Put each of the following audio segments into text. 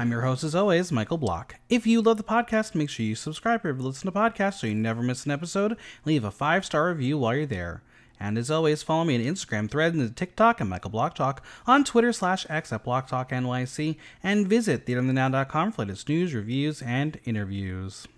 I'm your host, as always, Michael Block. If you love the podcast, make sure you subscribe or listen to podcasts so you never miss an episode. Leave a five star review while you're there. And as always, follow me on Instagram, Thread, and TikTok at Michael Block Talk, on Twitter slash X at Block Talk NYC, and visit theaterthenow.com for latest news, reviews, and interviews.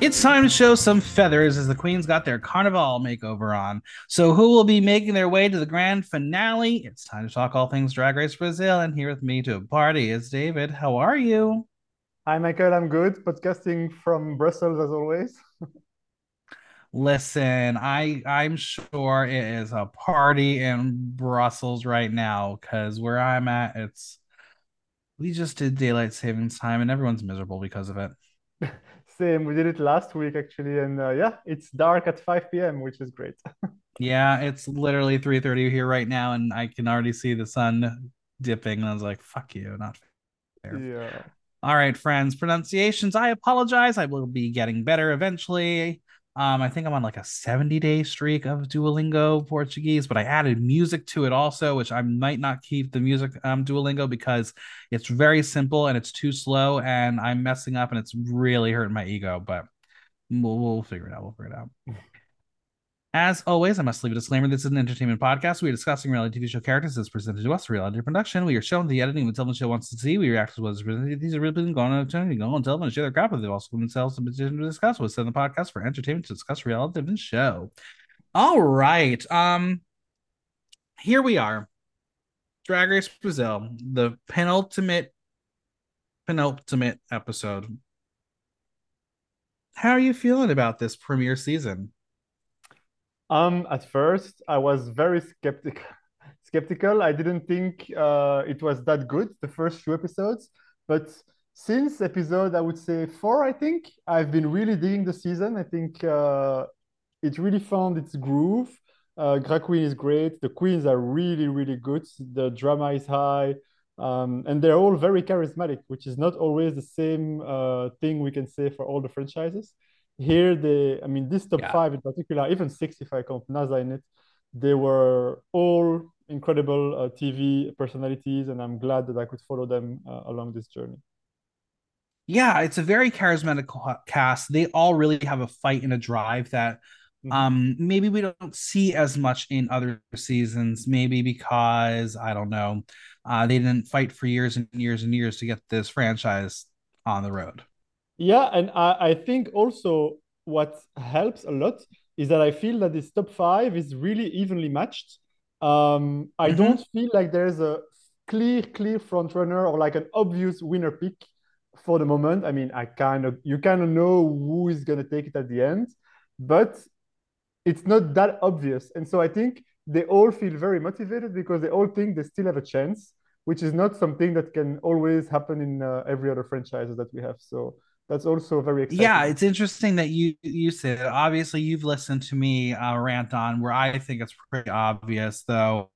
It's time to show some feathers as the queens got their carnival makeover on. So, who will be making their way to the grand finale? It's time to talk all things Drag Race Brazil. And here with me to a party is David. How are you? Hi, Michael. I'm good. Podcasting from Brussels as always. Listen, I I'm sure it is a party in Brussels right now because where I'm at, it's we just did daylight savings time and everyone's miserable because of it. Same. We did it last week actually, and uh, yeah, it's dark at 5 p.m., which is great. yeah, it's literally 3:30 here right now, and I can already see the sun dipping. And I was like, "Fuck you, not fair." Yeah. All right, friends. Pronunciations. I apologize. I will be getting better eventually. Um, I think I'm on like a 70 day streak of Duolingo Portuguese, but I added music to it also, which I might not keep the music um, Duolingo because it's very simple and it's too slow and I'm messing up and it's really hurting my ego. But we'll, we'll figure it out. We'll figure it out. As always, I must leave a disclaimer. This is an entertainment podcast. We are discussing reality TV show characters as presented to us, reality production. We are showing the editing of the television show wants to see. We react to what is presented. These are really been going on to go on television, share their crap with. Also themselves to discuss what's in the podcast for entertainment to discuss reality TV show. All right. Um, here we are. Drag Race Brazil, the penultimate penultimate episode. How are you feeling about this premiere season? Um, at first, I was very skeptical. skeptical. I didn't think uh, it was that good the first two episodes, but since episode I would say four, I think I've been really digging the season. I think uh, it really found its groove. Uh, Drag Queen is great. The queens are really, really good. The drama is high. Um, and they're all very charismatic, which is not always the same uh, thing we can say for all the franchises here they i mean this top yeah. five in particular even six if i count naza in it they were all incredible uh, tv personalities and i'm glad that i could follow them uh, along this journey yeah it's a very charismatic cast they all really have a fight and a drive that mm-hmm. um maybe we don't see as much in other seasons maybe because i don't know uh they didn't fight for years and years and years to get this franchise on the road yeah, and I, I think also what helps a lot is that I feel that this top five is really evenly matched. Um, I mm-hmm. don't feel like there's a clear, clear front runner or like an obvious winner pick for the moment. I mean, I kind of you kind of know who is gonna take it at the end, but it's not that obvious. And so I think they all feel very motivated because they all think they still have a chance, which is not something that can always happen in uh, every other franchises that we have. So that's also very exciting. Yeah, it's interesting that you you said obviously you've listened to me uh, rant on where I think it's pretty obvious though.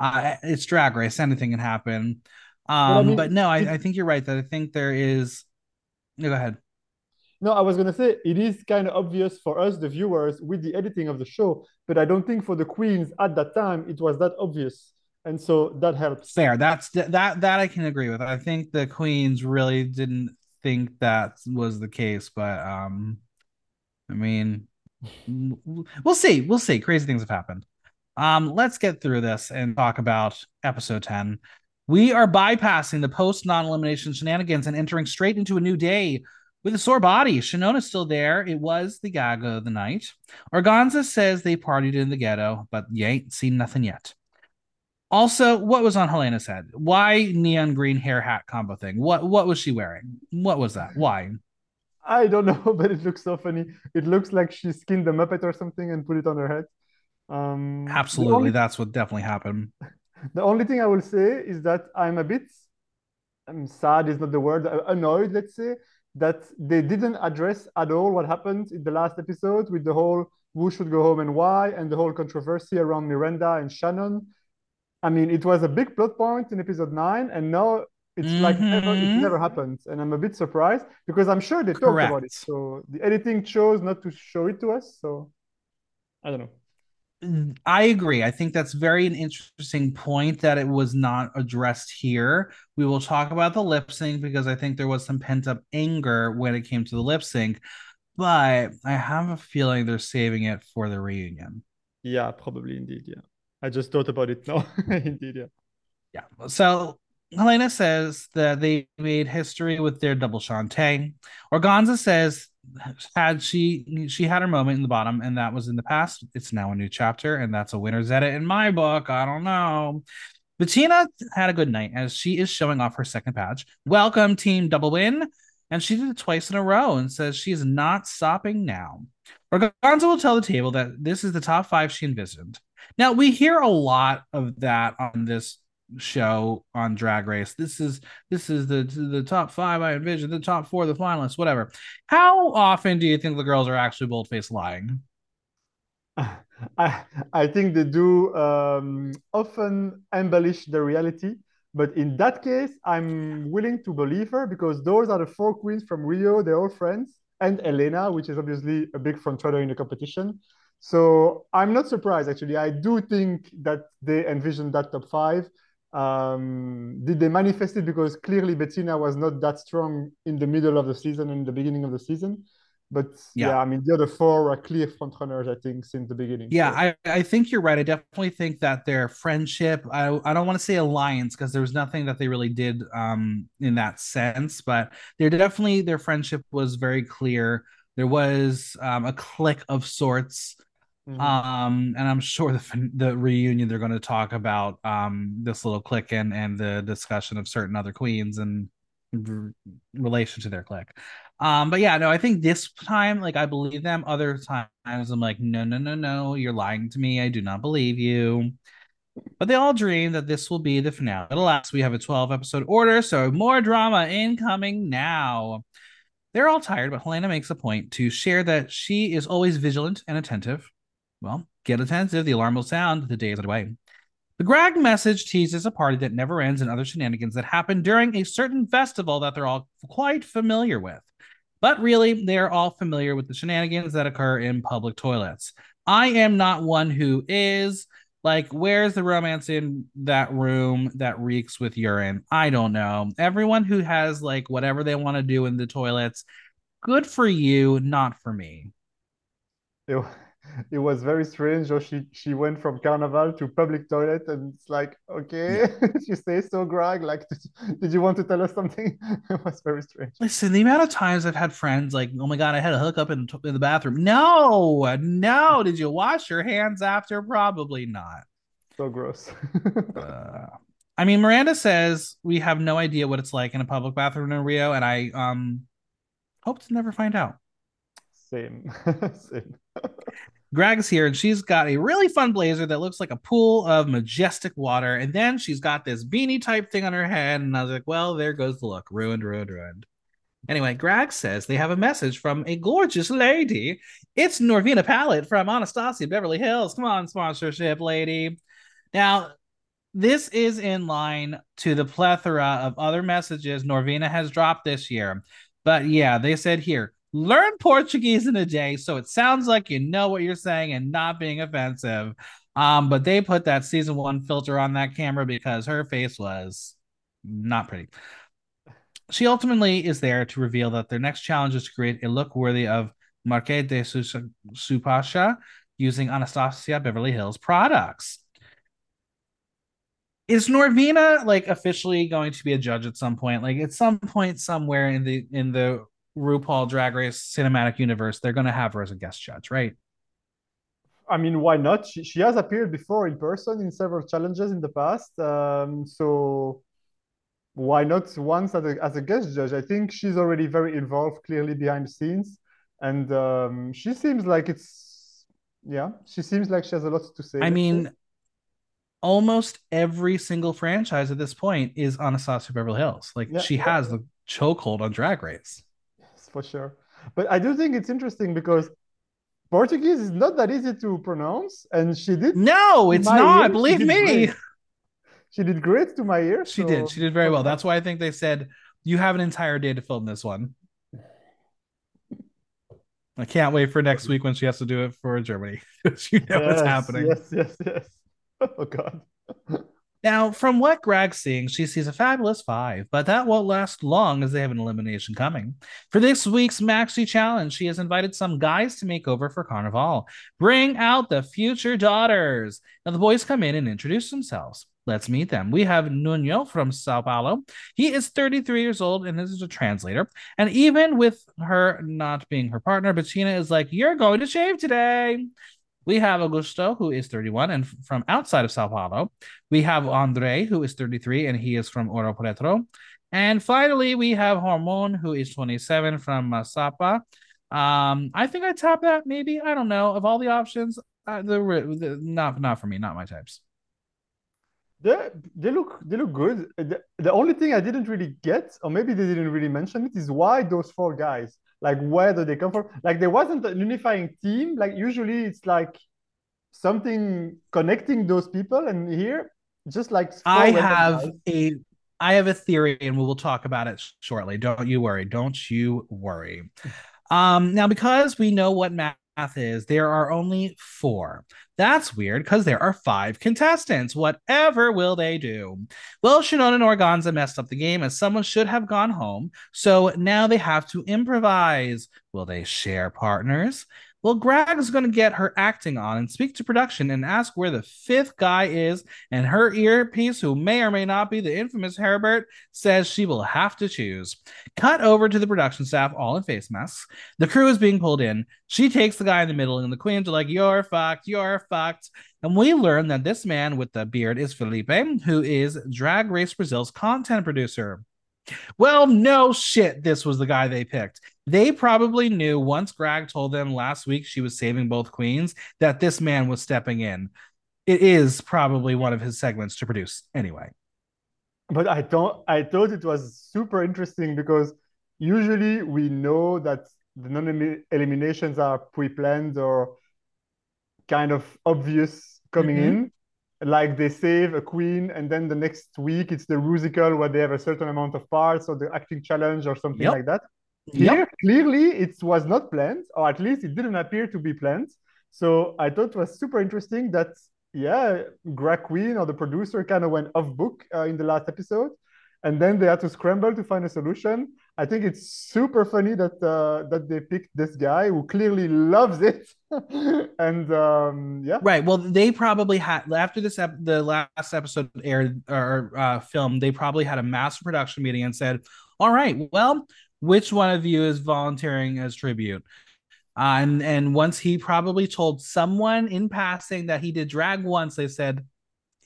Uh, it's drag race, anything can happen. Um, but, I mean, but no, I, I think you're right that I think there is. No, go ahead. No, I was gonna say it is kind of obvious for us, the viewers, with the editing of the show, but I don't think for the queens at that time it was that obvious, and so that helps. Fair. That's that that I can agree with. I think the queens really didn't think that was the case, but um, I mean, we'll see. We'll see. Crazy things have happened. Um, let's get through this and talk about episode 10. We are bypassing the post non elimination shenanigans and entering straight into a new day with a sore body. Shanona's still there. It was the gaga of the night. Organza says they partied in the ghetto, but you ain't seen nothing yet. Also, what was on Helena's head? Why neon green hair hat combo thing? What what was she wearing? What was that? Why? I don't know, but it looks so funny. It looks like she skinned a Muppet or something and put it on her head. Um, Absolutely, only, that's what definitely happened. The only thing I will say is that I'm a bit I'm sad is not the word annoyed, let's say, that they didn't address at all what happened in the last episode with the whole who should go home and why and the whole controversy around Miranda and Shannon I mean, it was a big plot point in episode nine, and now it's like never, it Mhm. never happened. And I'm a bit surprised because I'm sure they talked about it. Correct. So the editing chose not to show it to us. So I don't know. I agree. I think that's very an interesting point that it was not addressed here. We will talk about the lip sync because I think there was some pent up anger when it came to the lip sync, but I have a feeling they're saving it for the reunion. Yeah, probably indeed. Yeah. I just thought about it now. indeed. Yeah. Yeah. So Helena says that they made history with their double Shantay. Organza says had she she had her moment in the bottom, and that was in the past. It's now a new chapter, and that's a winner's edit in my book. I don't know. Bettina had a good night as she is showing off her second patch. Welcome, team double win. And she did it twice in a row and says she is not stopping now. Organza will tell the table that this is the top five she envisioned. Now, we hear a lot of that on this show on Drag Race. This is this is the the top five I envision, the top four, the finalists, whatever. How often do you think the girls are actually boldface lying? I I think they do um, often embellish the reality, but in that case, I'm willing to believe her because those are the four queens from Rio. They're all friends, and Helena, which is obviously a big frontrunner in the competition. So I'm not surprised actually. I do think that they envisioned that top five. Um, did they manifest it because clearly Bettina was not that strong in the middle of the season and the beginning of the season? But yeah. Yeah. I mean, the other four are clear frontrunners, I think, since the beginning. Yeah, So, I, I think you're right. I definitely think that their friendship, I, I don't want to say alliance because there was nothing that they really did um in that sense, but they're definitely their friendship was very clear. There was um a click of sorts. Mhm. Um, and I'm sure the the reunion they're going to talk about um this little clique and and the discussion of certain other queens and r- relation to their clique. Um, but yeah, no, I think this time, like, I believe them. Other times, I'm like, no, no, no, no, you're lying to me. I do not believe you. But they all dream that this will be the finale. Alas, we have a 12 episode order, so more drama incoming now. They're all tired, but Helena makes a point to share that she is always vigilant and attentive. Well, get attentive, the alarm will sound, the day is away. The Greg message teases a party that never ends and other shenanigans that happen during a certain festival that they're all quite familiar with. But really, they're all familiar with the shenanigans that occur in public toilets. I am not one who is. Like, where's the romance in that room that reeks with urine? I don't know. Everyone who has like whatever they want to do in the toilets, good for you, not for me. It, it was very strange. Or she she went from carnival to public toilet, and it's like, okay, you say so, Greg. Like, did, did you want to tell us something? It was very strange. Listen, the amount of times I've had friends like, oh my God, I had a hookup in, in the bathroom. No, no. Did you wash your hands after? Probably not. So gross. Uh, I mean, Miranda says we have no idea what it's like in a public bathroom in Rio, and I um hope to never find out. Same. Same. Greg's here, and she's got a really fun blazer that looks like a pool of majestic water, and then she's got this beanie type thing on her head, and I was like, well, there goes the look, ruined, ruined, ruined. Anyway, Greg says they have a message from a gorgeous lady. It's Norvina Palette from Anastasia Beverly Hills. Come on, sponsorship lady. Now, this is in line to the plethora of other messages Norvina has dropped this year. But yeah, they said here, learn Portuguese in a day so it sounds like you know what you're saying and not being offensive. Um, but they put that season one filter on that camera because her face was not pretty. She ultimately is there to reveal that their next challenge is to create a look worthy of Marquês de Sapucaí using Anastasia Beverly Hills products is Norvina like officially going to be a judge at some point? Like at some point somewhere in the in the RuPaul Drag Race cinematic universe, they're going to have her as a guest judge, right? I mean, why not? She, she has appeared before in person in several challenges in the past. Um, so why not once as a, as a guest judge? I think she's already very involved, clearly behind the scenes. And um, she seems like it's, yeah, she seems like she has a lot to say. I mean, almost every single franchise at this point is Anastasia Beverly Hills. Like Yeah, she yeah. has the chokehold on Drag Race. Yes, for sure. But I do think it's interesting because Portuguese is not that easy to pronounce. And she did, No, it's not. ears, Believe me. great. she did great to my ear. She so- did. She did very well. That's why I think they said you have an entire day to film this one. I can't wait for next week when she has to do it for Germany. you know what's happening. Yes, yes, yes. Oh God. Now, from what Greg's seeing, she sees a fabulous five, but that won't last long as they have an elimination coming. For this week's Maxi Challenge, she has invited some guys to make over for Carnival. Bring out the future daughters. Now, the boys come in and introduce themselves. Let's meet them. We have Nuno from Sao Paulo. He is 33 years old and is a translator. And even with her not being her partner, Bettina is like, You're going to shave today. We have Augusto, who is 31 and from outside of Sao Paulo. We have Andre, who is 33 and he is from Ouro Preto. And finally, we have Harmon, who is 27 from Macapá. Um, I think I top that maybe. I don't know. Of all the options, uh, the, the not not for me, not my types. They they look they look good. The, the only thing I didn't really get, or maybe they didn't really mention it, is why those four guys. Like where do they come from? Like there wasn't an unifying team. Like usually it's like something connecting those people, and here just like I have guys. a I have a theory and we will talk about it shortly. Don't you worry. Don't you worry. Um now because we know what math is, there are only 4. That's weird because there are 5 contestants. Whatever will they do? Well, Shannon and Organza messed up the game as someone should have gone home. So now they have to improvise. Will they share partners? Well, Greg's going to get her acting on and speak to production and ask where the fifth guy is. And her earpiece, who may or may not be the infamous Herbert, says she will have to choose. Cut over to the production staff, all in face masks. The crew is being pulled in. She takes the guy in the middle, and the queens are like, You're fucked, you're fucked. And we learn that this man with the beard is Felipe, who is Drag Race Brazil's content producer. Well, no shit, this was the guy they picked. They probably knew once Greg told them last week she was saving both queens that this man was stepping in. It is probably one of his segments to produce anyway. But I don't. I thought it was super interesting because usually we know that the non-eliminations are pre-planned or kind of obvious coming Mhm. in. Like they save a queen, and then the next week it's the musical where they have a certain amount of parts or the acting challenge or something Yep. like that. Yep. Clearly, it was not planned, or at least it didn't appear to be planned. So I thought it was super interesting that, yeah, Grag Queen or the producer kind of went off book uh, in the last episode, and then they had to scramble to find a solution. I think it's super funny that uh, that they picked this guy who clearly loves it, and um, yeah, Right. Well, they probably had after this ep- the last episode aired or uh, filmed, they probably had a master production meeting and said, "All right, well, which one of you is volunteering as tribute?" Uh, and and once he probably told someone in passing that he did drag once, they said,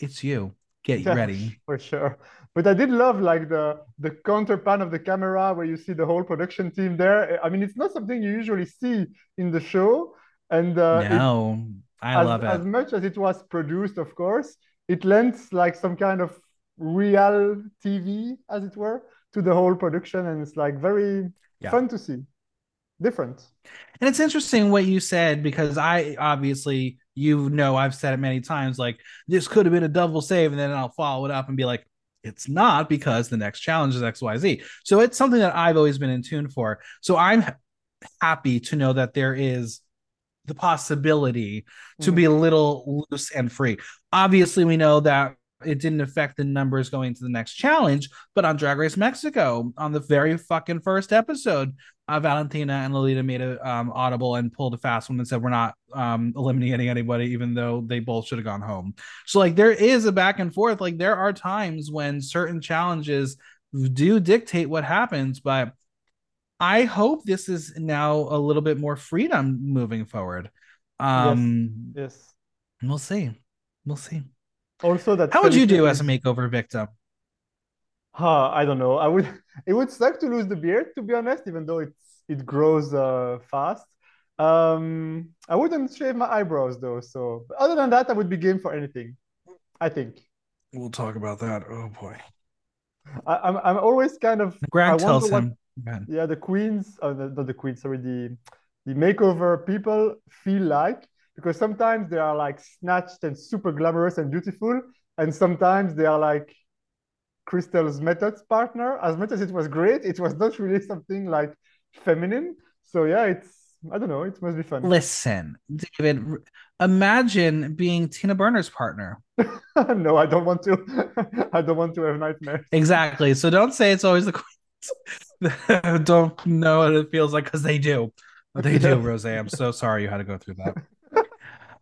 "It's you. Get Yeah, ready." for sure. But I did love like the the counter pan of the camera where you see the whole production team there. I mean, it's not something you usually see in the show, and uh, it- no, I as, love it as much as it was produced, of course, it lends like some kind of real TV, as it were, to the whole production, and it's like very Yeah. fun to see. Different. And it's interesting what you said because I obviously, you know, I've said it many times like, this could have been a double save. And then I'll follow it up and be like, it's not because the next challenge is XYZ. So it's something that I've always been in tune for. So I'm happy to know that there is the possibility to Mhm. be a little loose and free. Obviously, we know that it didn't affect the numbers going to the next challenge, but on Drag Race Mexico, on the very fucking first episode, uh, Valentina and Lolita made a um, audible and pulled a fast one and said we're not um, eliminating anybody, even though they both should have gone home. So like there is a back and forth. Like there are times when certain challenges do dictate what happens, but I hope this is now a little bit more freedom moving forward. Um, Yes. we'll see. We'll see. Also, that How would you do as a makeover victim? Huh, I don't know. I would. It would suck to lose the beard, to be honest, even though it's it grows uh, fast. Um, I wouldn't shave my eyebrows though. So but other than that, I would be game for anything. I think. We'll talk about that. Oh boy. I, I'm I'm always kind of. I Greg tells what- him. Go. Yeah, the queens, uh, the, not the queens, sorry, the the makeover people feel like because sometimes they are like snatched and super glamorous and beautiful, and sometimes they are like Crystal's methods partner. As much as it was great, it was not really something like feminine. So yeah, it's I don't know. It must be fun. Listen, David, imagine being Tina Burner's partner. no, I don't want to. I don't want to have nightmares. Exactly. So don't say it's always the queens. don't know what it feels like because they do. They do, Rose. I'm so sorry you had to go through that.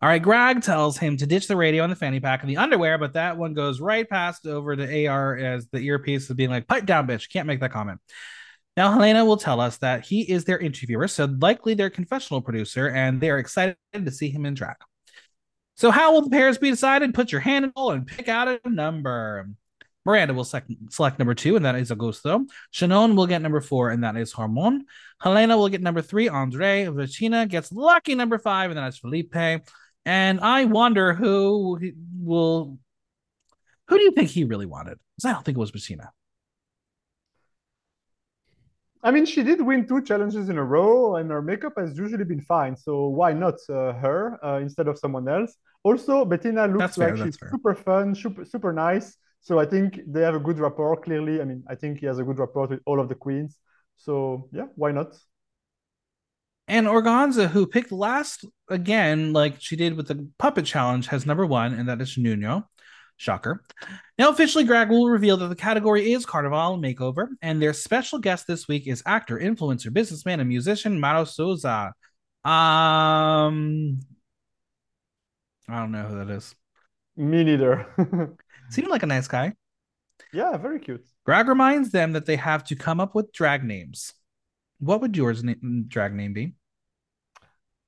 All right, Greg tells him to ditch the radio and the fanny pack and the underwear, but that one goes right past over to AR as the earpiece is being like, pipe down, bitch. Can't make that comment. Now, Helena will tell us that he is their interviewer, so likely their confessional producer, and they are excited to see him in drag. So, how will the pairs be decided? Put your hand in the and pick out a number. Miranda will select, select number two, and that is Augusto. Shannon will get number four, and that is Harmon. Helena will get number three, Andre. Bettina gets lucky number five, and that is Felipe. And I wonder who will. Who do you think he really wanted? Because I don't think it was Bettina. I mean, she did win two challenges in a row, and her makeup has usually been fine. So why not uh, her uh, instead of someone else? Also, Bettina looks that's like fair, she's super fun, super super nice. So I think they have a good rapport. Clearly, I mean, I think he has a good rapport with all of the queens. So yeah, why not? And Organza, who picked last again, like she did with the puppet challenge, has number one, and that is Nuno. Shocker. Now, officially, Greg will reveal that the category is Carnival Makeover, and their special guest this week is actor, influencer, businessman, and musician Mauro Sousa. Um, I don't know who that is. Me neither. Seemed like a nice guy. Yeah, very cute. Greg reminds them that they have to come up with drag names. What would yours na- drag name be?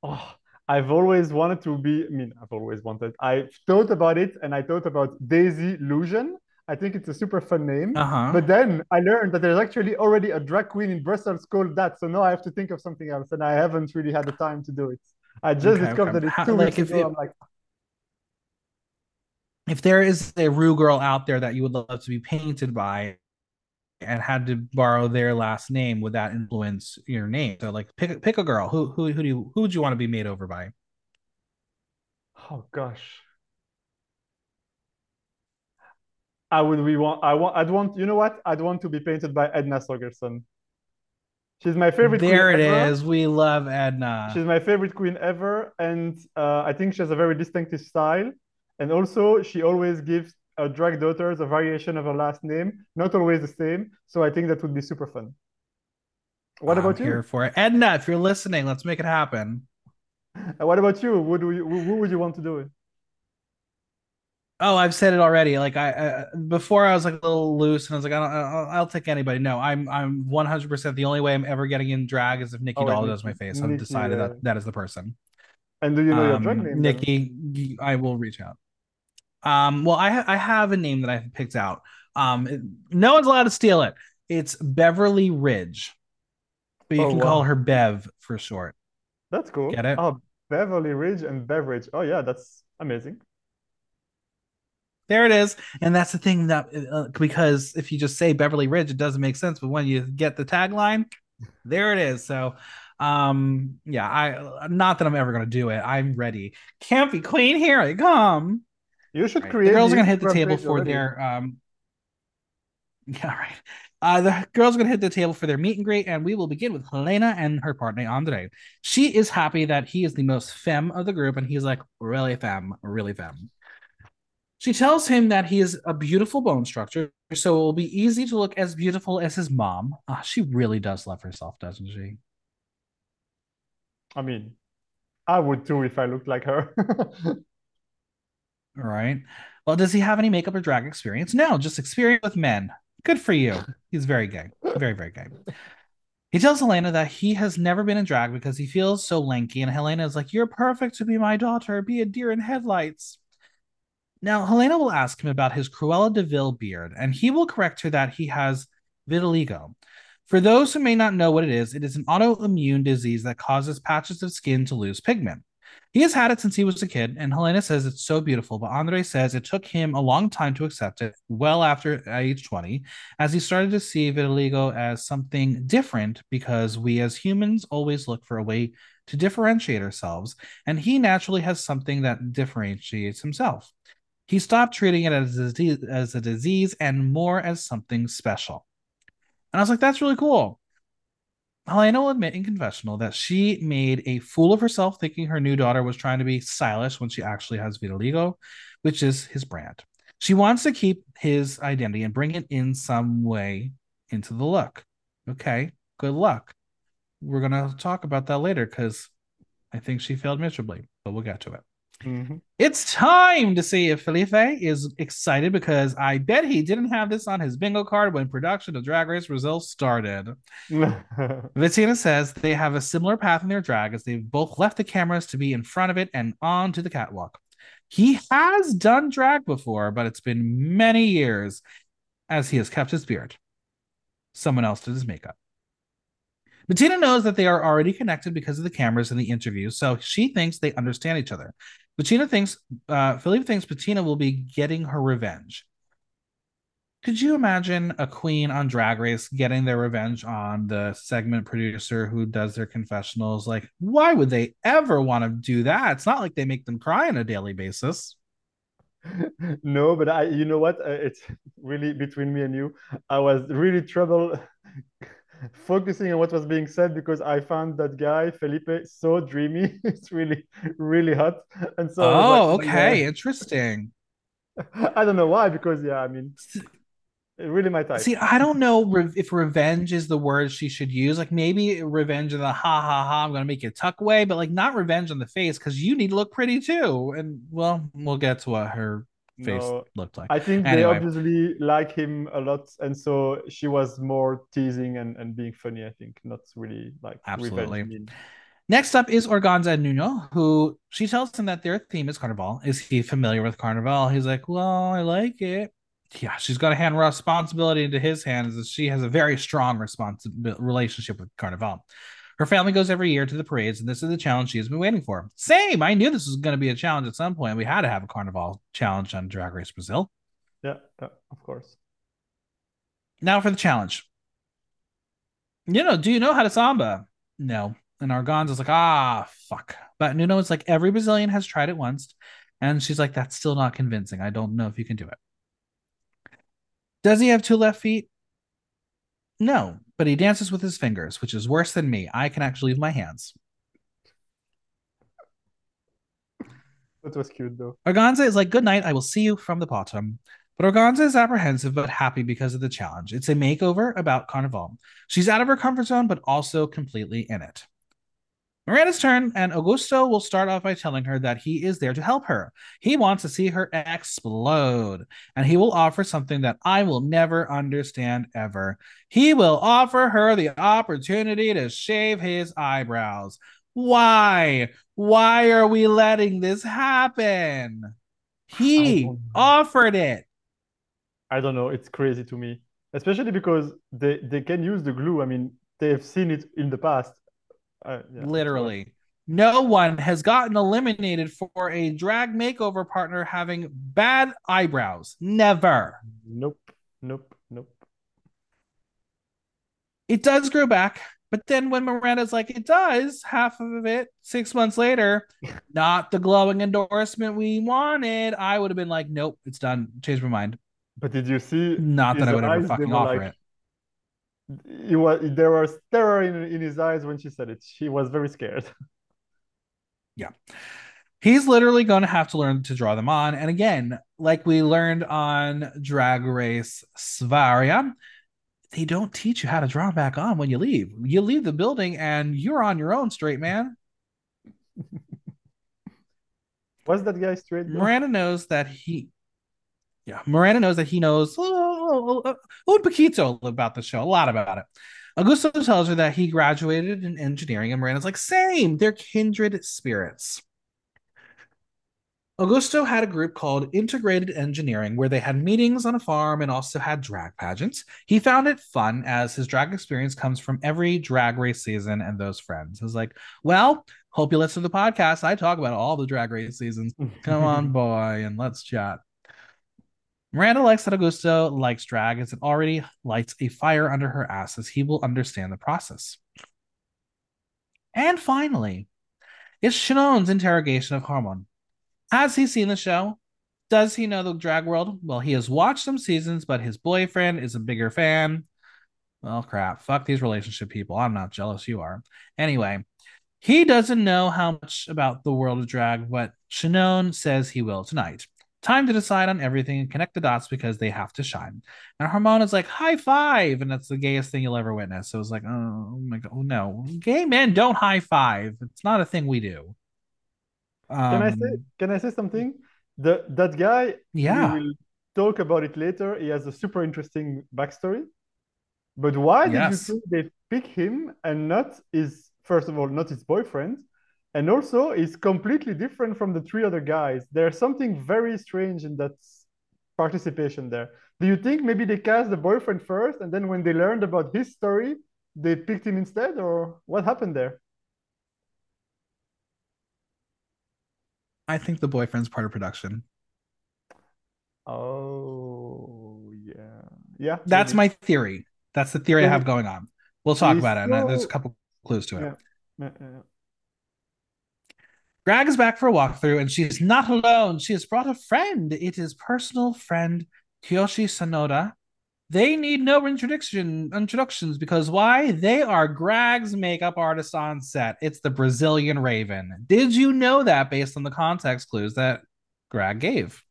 Oh, I've always wanted to be, I mean, I've always wanted, I've thought about it and I thought about Daisy Illusion. I think it's a super fun name. Uh-huh. But then I learned that there's actually already a drag queen in Brussels called that. So now I have to think of something else and I haven't really had the time to do it. I just okay, discovered okay. that it's two like weeks ago. It, I'm like, if there is a Rue girl out there that you would love to be painted by, and had to borrow their last name, would that influence your name? So like pick pick a girl. Who who who do you who would you want to be made over by? Oh gosh. I would we want I want I'd want you know what? I'd want to be painted by Edna Sorgerson. She's my favorite. There it ever. is. We love Edna. She's my favorite queen ever, and uh, I think she has a very distinctive style. And also, she always gives a drag daughters a variation of her last name, not always the same. So I think that would be super fun. What I'm about you? Here for it, Edna. If you're listening, let's make it happen. Uh, what about you? Who do you, who would you want to do it? Oh, I've said it already. Like I, I, before, I was like a little loose, and I was like, I don't, I'll, I'll take anybody. No, I'm I'm 100. percent The only way I'm ever getting in drag is if Nicky oh, Doll does my face. I've decided yeah. that that is the person. And do you know um, your drag name? Nicky, then? I will reach out. Um, well, I ha- I have a name that I have picked out. Um, it, no one's allowed to steal it. It's Beverly Ridge, but you oh, can wow. call her Bev for short. That's cool. Get it? Oh, Beverly Ridge and Beverage. Oh yeah, that's amazing. There it is, and that's the thing that uh, because if you just say Beverly Ridge, it doesn't make sense. But when you get the tagline, there it is. So, um, yeah, I not that I'm ever gonna do it. I'm ready. Can't be queen. Here I come. You should right. create. The girls are gonna hit the table for already. their um. Yeah, right. Uh, the girls are gonna hit the table for their meet and greet, and we will begin with Helena and her partner Andre. She is happy that he is the most femme of the group, and he's like, really femme, really femme. She tells him that he is a beautiful bone structure, so it will be easy to look as beautiful as his mom. Ah, she really does love herself, doesn't she? I mean, I would too if I looked like her. Right. Well, does he have any makeup or drag experience? No, just experience with men. Good for you. He's very gay. Very, very gay. He tells Helena that he has never been in drag because he feels so lanky. And Helena is like, You're perfect to be my daughter. Be a deer in headlights. Now, Helena will ask him about his Cruella de Vil beard, and he will correct her that he has vitiligo. For those who may not know what it is, it is an autoimmune disease that causes patches of skin to lose pigment. He has had it since he was a kid, and Helena says it's so beautiful, but Andre says it took him a long time to accept it, well after uh, age 20, as he started to see vitiligo as something different because we as humans always look for a way to differentiate ourselves, and he naturally has something that differentiates himself. He stopped treating it as a disease, as a disease and more as something special. And I was like, that's really cool. Helena will admit in confessional that she made a fool of herself thinking her new daughter was trying to be stylish when she actually has vitiligo, which is his brand. She wants to keep his identity and bring it in some way into the look. Okay, good luck. We're going to talk about that later because I think she failed miserably, but we'll get to it. Mm-hmm. It's time to see if Felipe is excited because I bet he didn't have this on his bingo card when production of Drag Race Brazil started. Bettina says they have a similar path in their drag as they've both left the cameras to be in front of it and on to the catwalk. He has done drag before, but it's been many years as he has kept his beard. Someone else did his makeup. Bettina knows that they are already connected because of the cameras and the interview, so she thinks they understand each other. Bettina thinks, uh, Felipe thinks Bettina will be getting her revenge. Could you imagine a queen on Drag Race getting their revenge on the segment producer who does their confessionals? Like, why would they ever want to do that? It's not like they make them cry on a daily basis. No, but I, you know what? Uh, it's really between me and you. I was really trouble focusing on what was being said because I found that guy Felipe so dreamy. it's really, really hot. And so, oh, like, okay, yeah. interesting. I don't know why, because yeah, I mean, really my type. See, I don't know re- if revenge is the word she should use. Like maybe revenge in the ha ha ha, I'm gonna make you tuck away, but like not revenge on the face because you need to look pretty too. And well, we'll get to what her face no, looked like. I think anyway. they obviously like him a lot, and so she was more teasing and, and being funny. I think not really like absolutely. Next up is Organza Nuno, who she tells him that their theme is Carnival. Is he familiar with Carnival? He's like, Well, I like it. Yeah, she's got to hand responsibility into his hands as she has a very strong responsibility relationship with Carnival. Her family goes every year to the parades, and this is the challenge she has been waiting for. Same. I knew this was going to be a challenge at some point. We had to have a carnival challenge on Drag Race Brazil. Yeah, yeah, of course. Now for the challenge. You know, do you know how to samba? No. And Organza's like, ah, fuck. But Nuno is like, every Brazilian has tried it once. And she's like, that's still not convincing. I don't know if you can do it. Does he have two left feet? No, but he dances with his fingers, which is worse than me. I can actually use my hands. That was cute though. Organza is like, Good night, I will see you from the bottom. But Organza is apprehensive but happy because of the challenge. It's a makeover about Carnival. She's out of her comfort zone, but also completely in it. Miranda's turn, and Augusto will start off by telling her that he is there to help her. He wants to see her explode, and he will offer something that I will never understand ever. He will offer her the opportunity to shave his eyebrows. Why? Why are we letting this happen? He offered it. I don't know. It's crazy to me, especially because they, they can use the glue. I mean, they've seen it in the past uh, yeah, Literally. No one has gotten eliminated for a drag makeover partner having bad eyebrows. Never. Nope. Nope. Nope. It does grow back, but then when Miranda's like, it does, half of it six months later, not the glowing endorsement we wanted, I would have been like, nope, it's done. Change my mind. But did you see? Not that I would ever fucking offer like, it it was there was terror in, in his eyes when she said it. She was very scared. Yeah. He's literally going to have to learn to draw them on. And again, like we learned on Drag Race Sverige, they don't teach you how to draw back on when you leave. You leave the building and you're on your own, straight man. Was that guy straight? Though? Miranda knows that he yeah, Miranda knows that he knows oh, oh, oh, oh, oh un poquito about the show, a lot about it. Augusto tells her that he graduated in engineering, and Miranda's like, same, they're kindred spirits. Augusto had a group called Integrated Engineering where they had meetings on a farm and also had drag pageants. He found it fun as his drag experience comes from every drag race season and those friends. He was like, Well, hope you listen to the podcast. I talk about all the drag race seasons. Come on, boy, and let's chat. Miranda likes that Augusto likes drag as it already lights a fire under her ass as he will understand the process. And finally, It's Shannon's interrogation of Harmon. Has he seen the show? Does he know the drag world? Well, he has watched some seasons, but his boyfriend is a bigger fan. Well, crap. Fuck these relationship people. I'm not jealous. You are. Anyway, he doesn't know how much about the world of drag, but Shannon says he will tonight. Time to decide on everything and connect the dots because they have to shine. And Harmon is like, high five. And that's the gayest thing you'll ever witness. So was like, oh my God, oh, no. Gay men don't high five. It's not a thing we do. Um, can I say um, can I say something? The that guy, yeah. We will talk about it later. He has a super interesting backstory. But why yes. did you think they pick him and not his first of all, not his boyfriend? And also he's completely different from the three other guys. There's something very strange in that participation there. Do you think maybe they cast the boyfriend first and then when they learned about his story, they picked him instead, or what happened there? I think the boyfriend's part of production. Oh yeah, yeah. That's maybe. my theory. That's the theory I have going on. We'll talk about it. And there's a couple clues to it. Yeah. Yeah, yeah. Greg is back for a walkthrough, and she's not alone. She has brought a friend. It is personal friend Kyoshi Sonoda. They need no introduction introductions because why? They are Grag's makeup artist on set. It's the Brazilian Raven. Did you know that based on the context clues that Greg gave?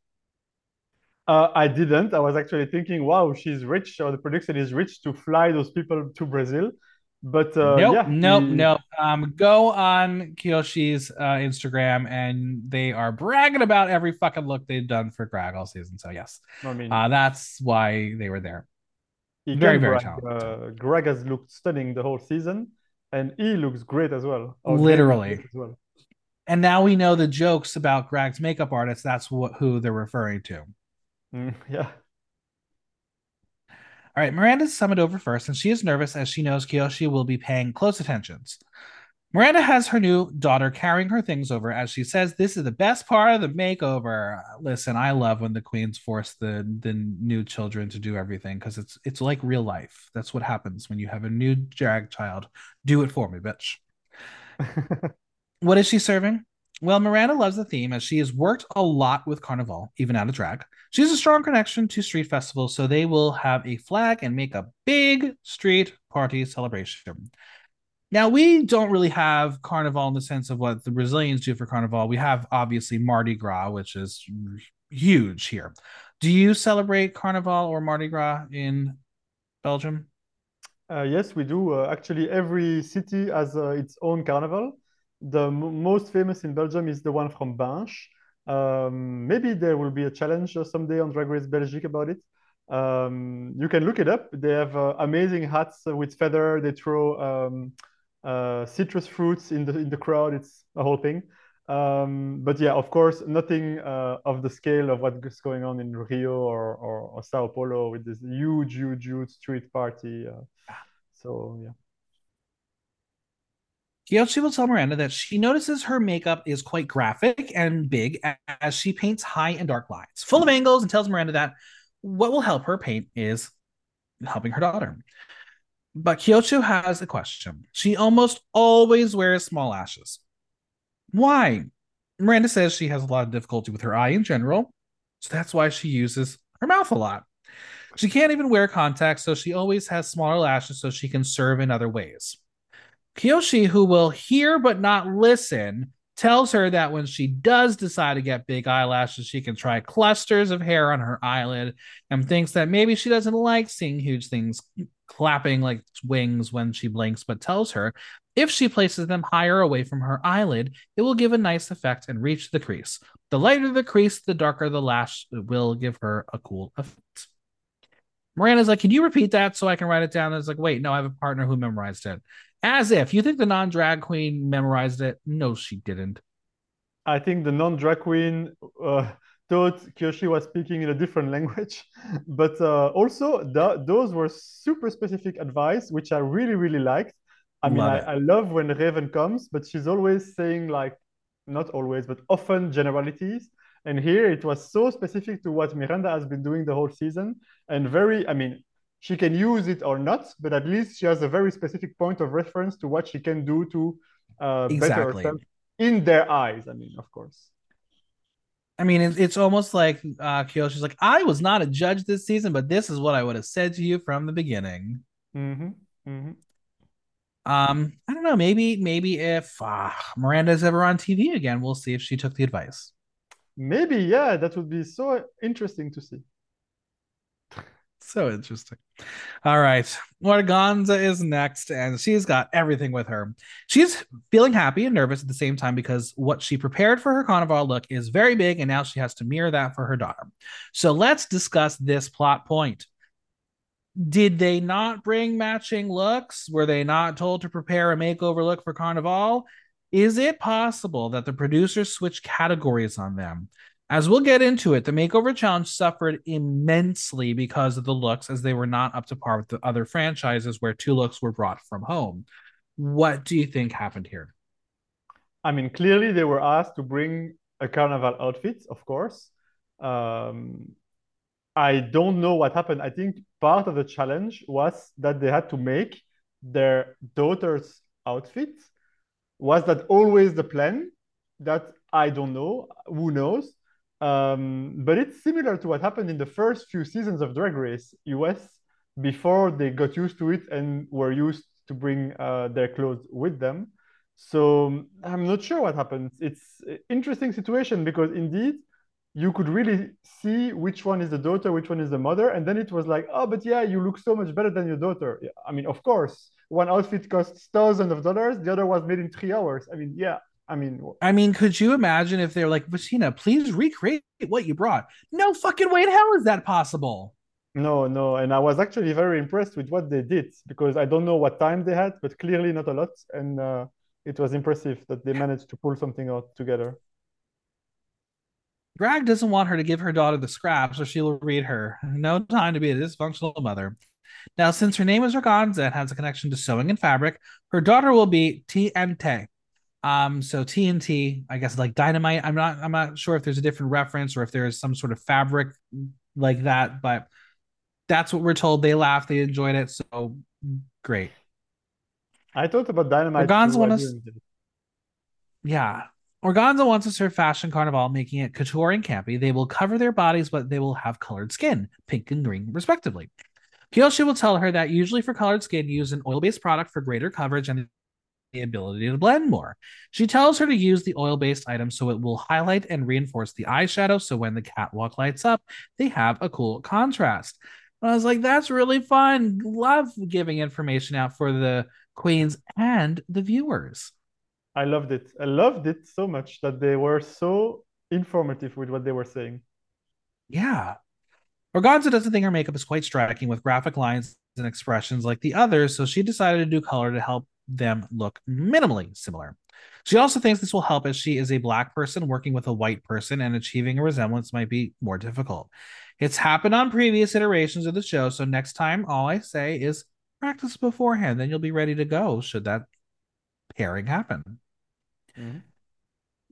Uh, I didn't. I was actually thinking, wow, she's rich, or the production is rich to fly those people to Brazil. But uh, nope, yeah, nope, he... nope. Um, go on Kyoshi's uh, Instagram, and they are bragging about every fucking look they've done for Greg all season. So yes, I mean, uh, that's why they were there. Very, very talented. Uh, Greg has looked stunning the whole season, and he looks great as well. Literally. As well. And now we know the jokes about Greg's makeup artist. That's what who they're referring to. Mm, yeah. All right, Miranda's summoned over first, and she is nervous as she knows Kiyoshi will be paying close attentions. Miranda has her new daughter carrying her things over as she says, This is the best part of the makeover. Listen, I love when the queens force the, the new children to do everything because it's it's like real life. That's what happens when you have a new drag child. Do it for me, bitch. what is she serving? Well, Miranda loves the theme as she has worked a lot with Carnival, even out of drag. She has a strong connection to street festivals, so they will have a flag and make a big street party celebration. Now, we don't really have Carnival in the sense of what the Brazilians do for Carnival. We have obviously Mardi Gras, which is huge here. Do you celebrate Carnival or Mardi Gras in Belgium? Uh, yes, we do. Uh, actually, every city has uh, its own carnival the most famous in Belgium is the one from Binche. Um, maybe there will be a challenge someday on Drag Race Belgique about it. Um, you can look it up. They have uh, amazing hats with feather. They throw um, uh, citrus fruits in the in the crowd. It's a whole thing. Um, but yeah, of course, nothing uh, of the scale of what's going on in Rio or, or, or Sao Paulo with this huge, huge, huge street party. Uh, so yeah. Kyoshi will tell Miranda that she notices her makeup is quite graphic and big as she paints high and dark lines, full of angles, and tells Miranda that what will help her paint is helping her daughter. But Kyoshi has a question. She almost always wears small lashes. Why? Miranda says she has a lot of difficulty with her eye in general, so that's why she uses her mouth a lot. She can't even wear contacts, so she always has smaller lashes so she can serve in other ways. Kyoshi, who will hear but not listen, tells her that when she does decide to get big eyelashes, she can try clusters of hair on her eyelid and thinks that maybe she doesn't like seeing huge things clapping like wings when she blinks, but tells her if she places them higher away from her eyelid, it will give a nice effect and reach the crease. The lighter the crease, the darker the lash will give her a cool effect. Miranda's like, Can you repeat that so I can write it down? And it's like, Wait, no, I have a partner who memorized it. As if you think the non drag queen memorized it. No, she didn't. I think the non drag queen uh, thought Kyoshi was speaking in a different language. But uh, also, th- those were super specific advice, which I really, really liked. I mean, I, I love when Raven comes, but she's always saying, like, not always, but often generalities. And here it was so specific to what Miranda has been doing the whole season and very, I mean, she can use it or not, but at least she has a very specific point of reference to what she can do to uh, exactly. better herself in their eyes. I mean, of course. I mean, it's, it's almost like uh, Kyoshi's like, I was not a judge this season, but this is what I would have said to you from the beginning. Mm-hmm. Mm-hmm. Um, I don't know. Maybe, maybe if uh, Miranda's ever on TV again, we'll see if she took the advice. Maybe, yeah, that would be so interesting to see. So interesting. All right. Organza is next, and she's got everything with her. She's feeling happy and nervous at the same time because what she prepared for her carnival look is very big, and now she has to mirror that for her daughter. So let's discuss this plot point. Did they not bring matching looks? Were they not told to prepare a makeover look for Carnival? Is it possible that the producers switched categories on them? As we'll get into it, the makeover challenge suffered immensely because of the looks, as they were not up to par with the other franchises where two looks were brought from home. What do you think happened here? I mean, clearly they were asked to bring a carnival outfit, of course. Um, I don't know what happened. I think part of the challenge was that they had to make their daughter's outfit. Was that always the plan? That I don't know. Who knows? Um, but it's similar to what happened in the first few seasons of Drag Race US before they got used to it and were used to bring uh, their clothes with them. So I'm not sure what happens. It's interesting situation because indeed you could really see which one is the daughter, which one is the mother, and then it was like, oh, but yeah, you look so much better than your daughter. I mean, of course, one outfit costs thousands of dollars, the other was made in three hours. I mean, yeah, I mean, I mean, could you imagine if they're like, Bettina, please recreate what you brought? No fucking way in hell is that possible. No, no, and I was actually very impressed with what they did because I don't know what time they had, but clearly not a lot, and uh, it was impressive that they managed to pull something out together. Grag doesn't want her to give her daughter the scraps or she'll read her. No time to be a dysfunctional mother. Now, since her name is Organza and has a connection to sewing and fabric, her daughter will be TNT, um, so TNT, I guess like dynamite. I'm not I'm not sure if there's a different reference or if there is some sort of fabric like that, but that's what we're told. They laughed, they enjoyed it, so great. I thought about dynamite. Organza wants Yeah. Organza wants to serve fashion carnival, making it couture and campy. They will cover their bodies, but they will have colored skin, pink and green, respectively. Kyoshi will tell her that usually for colored skin, use an oil-based product for greater coverage and the ability to blend more. She tells her to use the oil based item so it will highlight and reinforce the eyeshadow. So when the catwalk lights up, they have a cool contrast. And I was like, that's really fun. Love giving information out for the queens and the viewers. I loved it. I loved it so much that they were so informative with what they were saying. Yeah. Organza doesn't think her makeup is quite striking with graphic lines and expressions like the others, so she decided to do color to help them look minimally similar. She also thinks this will help as she is a black person working with a white person and achieving a resemblance might be more difficult. It's happened on previous iterations of the show, so next time all I say is practice beforehand, then you'll be ready to go should that pairing happen. Mm-hmm.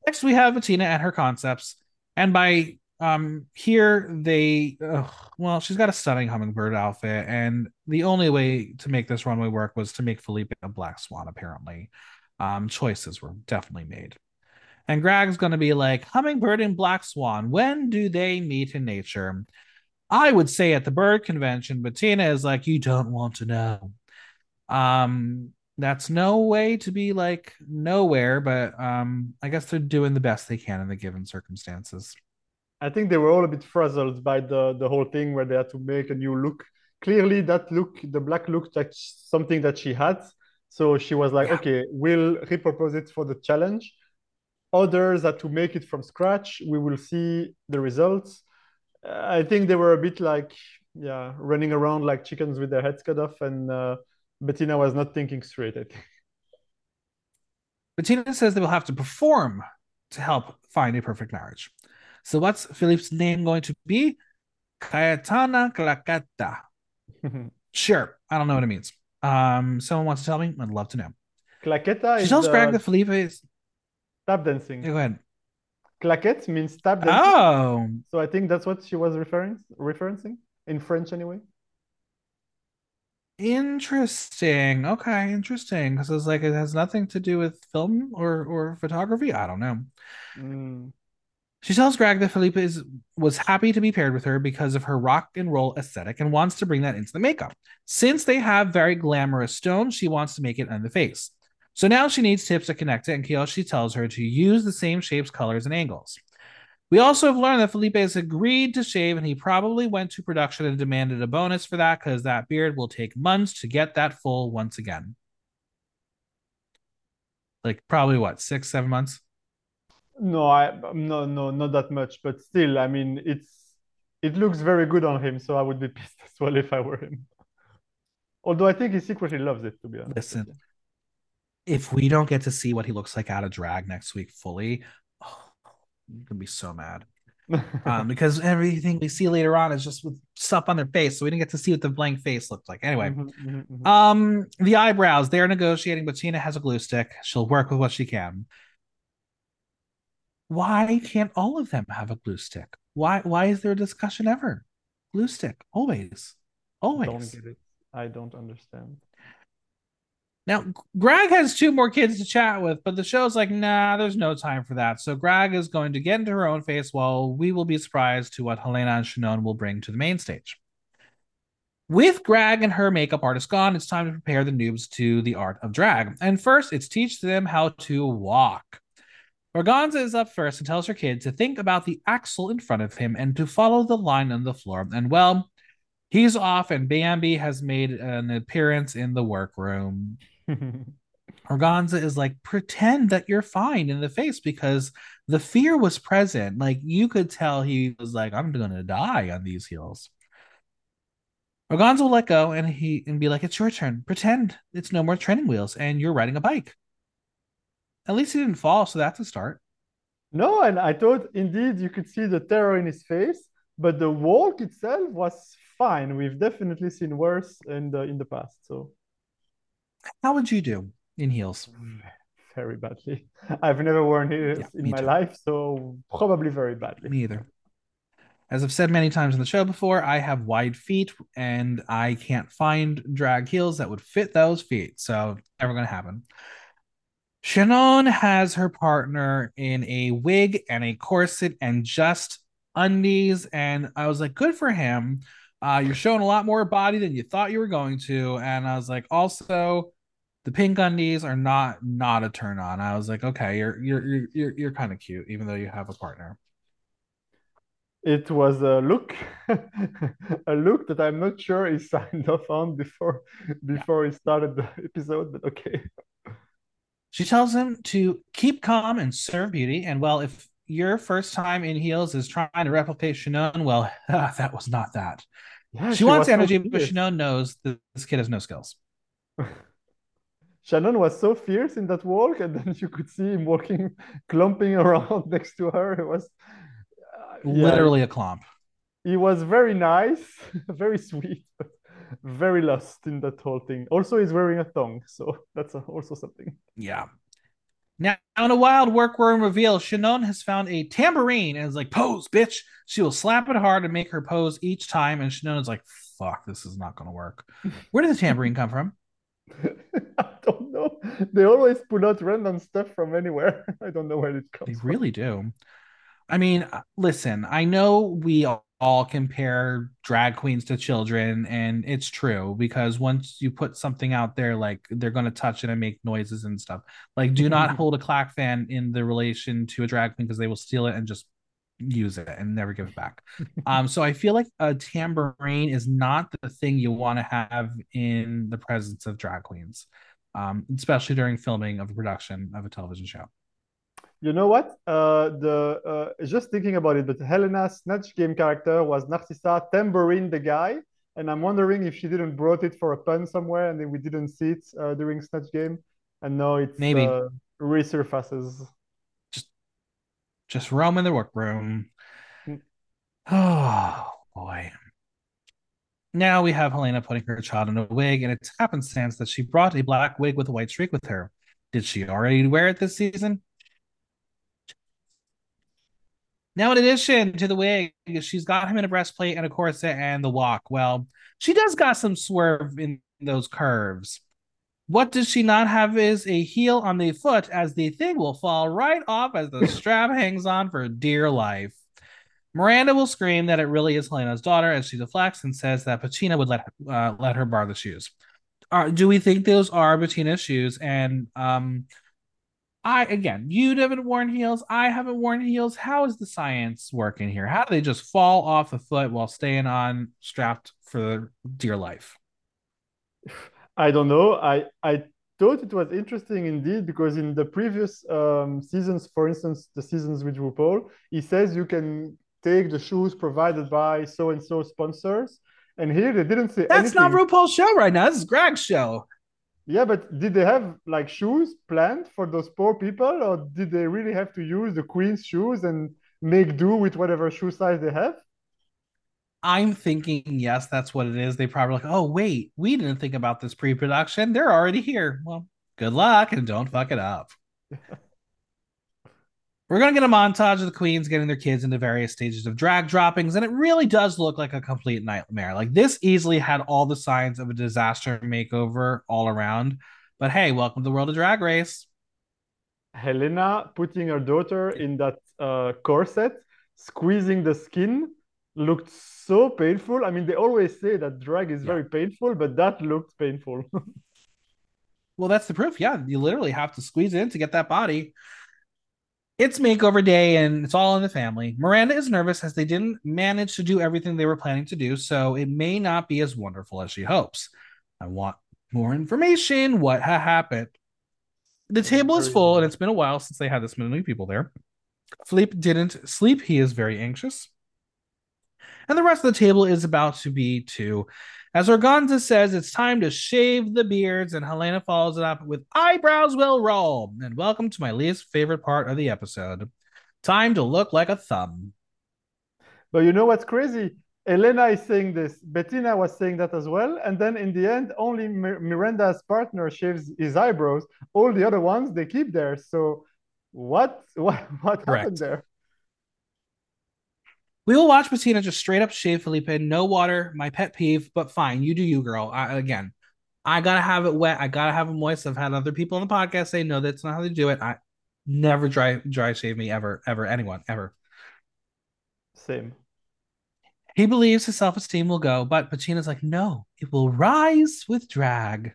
Next, we have Bettina and her concepts. And by um here they well she's got a stunning hummingbird outfit and the only way to make this runway work was to make Felipe a black swan apparently. Um choices were definitely made. And Grag's to be like hummingbird and black swan when do they meet in nature? I would say at the bird convention but Tina is like you don't want to know. Um that's no way to be like nowhere but um I guess they're doing the best they can in the given circumstances I think they were all a bit frazzled by the the whole thing where they had to make a new look. Clearly, that look, the black look, like something that she had. So she was like, yeah. okay, we'll repurpose it for the challenge. Others had to make it from scratch. We will see the results. I think they were a bit like, yeah, running around like chickens with their heads cut off, and uh, Bettina was not thinking straight. I think. Bettina says they will have to perform to help find a perfect marriage. So what's Felipe's name going to be? Cayetana Claqueta. sure. I don't know what it means. Um, someone wants to tell me? I'd love to know. Claqueta she tells Grag that Felipe is tap dancing. Yeah, go ahead. Claquette means tap dancing. Oh. So I think that's what she was referring referencing in French anyway. Interesting. Okay, interesting. Because it's like it has nothing to do with film or or photography. I don't know. Mm. She tells Grag that Felipe is, was happy to be paired with her because of her rock and roll aesthetic and wants to bring that into the makeup. Since they have very glamorous stones, she wants to make it on the face. So now she needs tips to connect it, and Kiyoshi tells her to use the same shapes, colors, and angles. We also have learned that Felipe has agreed to shave, and he probably went to production and demanded a bonus for that because that beard will take months to get that full once again. Like probably what six, seven months. No, I no no not that much, but still, I mean, it's it looks very good on him, so I would be pissed as well if I were him. Although I think he secretly loves it, to be honest. Listen, if we don't get to see what he looks like out of drag next week fully, oh, I'm gonna be so mad. um, because everything we see later on is just with stuff on their face, so we didn't get to see what the blank face looked like. Anyway, mm-hmm, mm-hmm, mm-hmm. um, the eyebrows they're negotiating, but Tina has a glue stick. She'll work with what she can. Why can't all of them have a glue stick? Why? Why is there a discussion ever? Glue stick, always, always. Don't get it. I don't understand. Now, Grag has two more kids to chat with, but the show's like, nah, there's no time for that. So Grag is going to get into her own face while we will be surprised to what Helena and Shannon will bring to the main stage. With Grag and her makeup artist gone, it's time to prepare the noobs to the art of drag. And first, it's teach them how to walk. Organza is up first and tells her kid to think about the axle in front of him and to follow the line on the floor. And well, he's off, and Bambi has made an appearance in the workroom. Organza is like, pretend that you're fine in the face because the fear was present. Like you could tell he was like, I'm gonna die on these heels. Organza will let go and he and be like, It's your turn. Pretend it's no more training wheels and you're riding a bike. At least he didn't fall, so that's a start. No, and I thought indeed you could see the terror in his face, but the walk itself was fine. We've definitely seen worse in the in the past. So how would you do in heels? Very badly. I've never worn heels yeah, in my too. life, so probably very badly. Me either. As I've said many times on the show before, I have wide feet and I can't find drag heels that would fit those feet. So never gonna happen. Shannon has her partner in a wig and a corset and just undies. And I was like, good for him. Uh, you're showing a lot more body than you thought you were going to. And I was like, also, the pink undies are not not a turn on. I was like, okay, you're you're you're you're, you're kind of cute, even though you have a partner. It was a look, a look that I'm not sure he signed off on before before yeah. he started the episode, but okay. She tells him to keep calm and serve beauty. And well, if your first time in heels is trying to replicate Shannon, well, that was not that. Yeah, she, she wants energy, so but Shannon knows that this kid has no skills. Shannon was so fierce in that walk, and then you could see him walking, clumping around next to her. It was uh, literally yeah, a clump. He was very nice, very sweet, but very lost in that whole thing. Also, he's wearing a thong, so that's also something. Yeah. Now, in a wild workroom reveal, Shannon has found a tambourine and is like, pose, bitch. She will slap it hard and make her pose each time. And Shannon is like, fuck, this is not going to work. Where did the tambourine come from? I don't know. They always pull out random stuff from anywhere. I don't know where it comes. From. They from. really do. I mean, uh, listen, I know we all compare drag queens to children, and it's true because once you put something out there, like they're going to touch it and make noises and stuff. Like, do not hold a clack fan in the relation to a drag queen because they will steal it and just use it and never give it back. um, so I feel like a tambourine is not the thing you want to have in the presence of drag queens, um, especially during filming of a production of a television show. You know what? Uh, the uh, just thinking about it, but Helena's Snatch Game character was Narcissa Tambourine the guy, and I'm wondering if she didn't brought it for a pun somewhere, and then we didn't see it uh, during Snatch Game, and now it's maybe uh, resurfaces just roam in the workroom. Oh boy. Now we have Helena putting her child in a wig, and it's happenstance that she brought a black wig with a white streak with her. Did she already wear it this season? Now, in addition to the wig, she's got him in a breastplate and a corset and the walk. Well, she does got some swerve in those curves. What does she not have is a heel on the foot, as the thing will fall right off as the strap hangs on for dear life. Miranda will scream that it really is Helena's daughter as she deflects and says that Bettina would let uh, let her borrow the shoes. Uh, do we think those are Bettina's shoes? And um, I again, you haven't worn heels. I haven't worn heels. How is the science working here? How do they just fall off the foot while staying on strapped for dear life? I don't know. I I thought it was interesting indeed because in the previous um, seasons, for instance, the seasons with RuPaul, he says you can take the shoes provided by so and so sponsors. And here they didn't say That's anything. not RuPaul's show right now. This is Grag's show. Yeah, but did they have like shoes planned for those poor people, or did they really have to use the queen's shoes and make do with whatever shoe size they have? I'm thinking, yes, that's what it is. They probably like, oh wait, we didn't think about this pre-production. They're already here. Well, good luck and don't fuck it up. We're gonna get a montage of the queens getting their kids into various stages of drag droppings, and it really does look like a complete nightmare. Like this easily had all the signs of a disaster makeover all around. But hey, welcome to the world of drag race. Helena putting her daughter in that uh, corset, squeezing the skin, looked so painful. I mean, they always say that drag is yeah. very painful, but that looked painful. well, that's the proof. Yeah, you literally have to squeeze in to get that body. It's makeover day and it's all in the family. Miranda is nervous as they didn't manage to do everything they were planning to do, so it may not be as wonderful as she hopes. I want more information. What ha- happened? The table is full, and it's been a while since they had this many people there. Felipe didn't sleep. He is very anxious. And the rest of the table is about to be too. As Organza says, it's time to shave the beards, and Helena follows it up with eyebrows will roll. And welcome to my least favorite part of the episode. Time to look like a thumb. But you know what's crazy? Elena is saying this. Bettina was saying that as well. And then in the end, only Miranda's partner shaves his eyebrows. All the other ones they keep there. So what what what Correct. happened there? We will watch Bettina just straight up shave Felipe. No water, my pet peeve, but fine. You do you, girl. I, again, I gotta have it wet. I gotta have it moist. I've had other people on the podcast say, no, that's not how they do it. I never dry dry shave me ever, ever, anyone, ever. Same. He believes his self esteem will go, but Bettina's like, no, it will rise with drag.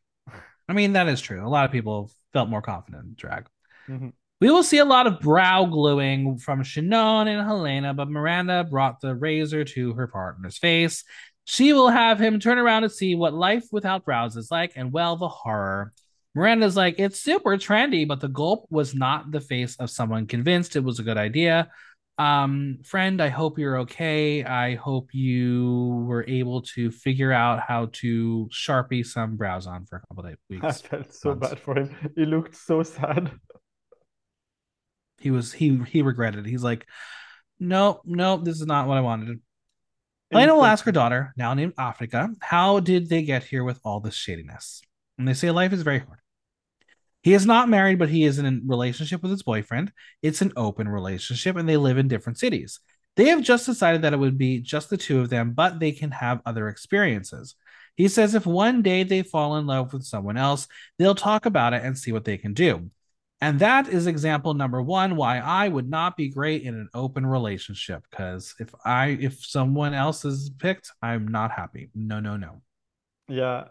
I mean, that is true. A lot of people felt more confident in drag. Mm-hmm. We will see a lot of brow gluing from Shannon and Helena, but Miranda brought the razor to her partner's face. She will have him turn around and see what life without brows is like, and well, the horror. Miranda's like, it's super trendy, but the gulp was not the face of someone convinced it was a good idea. Um, friend, I hope you're okay. I hope you were able to figure out how to sharpie some brows on for a couple of weeks. I felt so months. bad for him. He looked so sad. He was he he regretted. It. He's like, no, no, this is not what I wanted. Helena will ask her daughter, now named Africa, how did they get here with all this shadiness? And they say life is very hard. He is not married, but he is in a relationship with his boyfriend. It's an open relationship, and they live in different cities. They have just decided that it would be just the two of them, but they can have other experiences. He says if one day they fall in love with someone else, they'll talk about it and see what they can do. And that is example number one why I would not be great in an open relationship. Because if I if someone else is picked, I'm not happy. No, no, no. Yeah,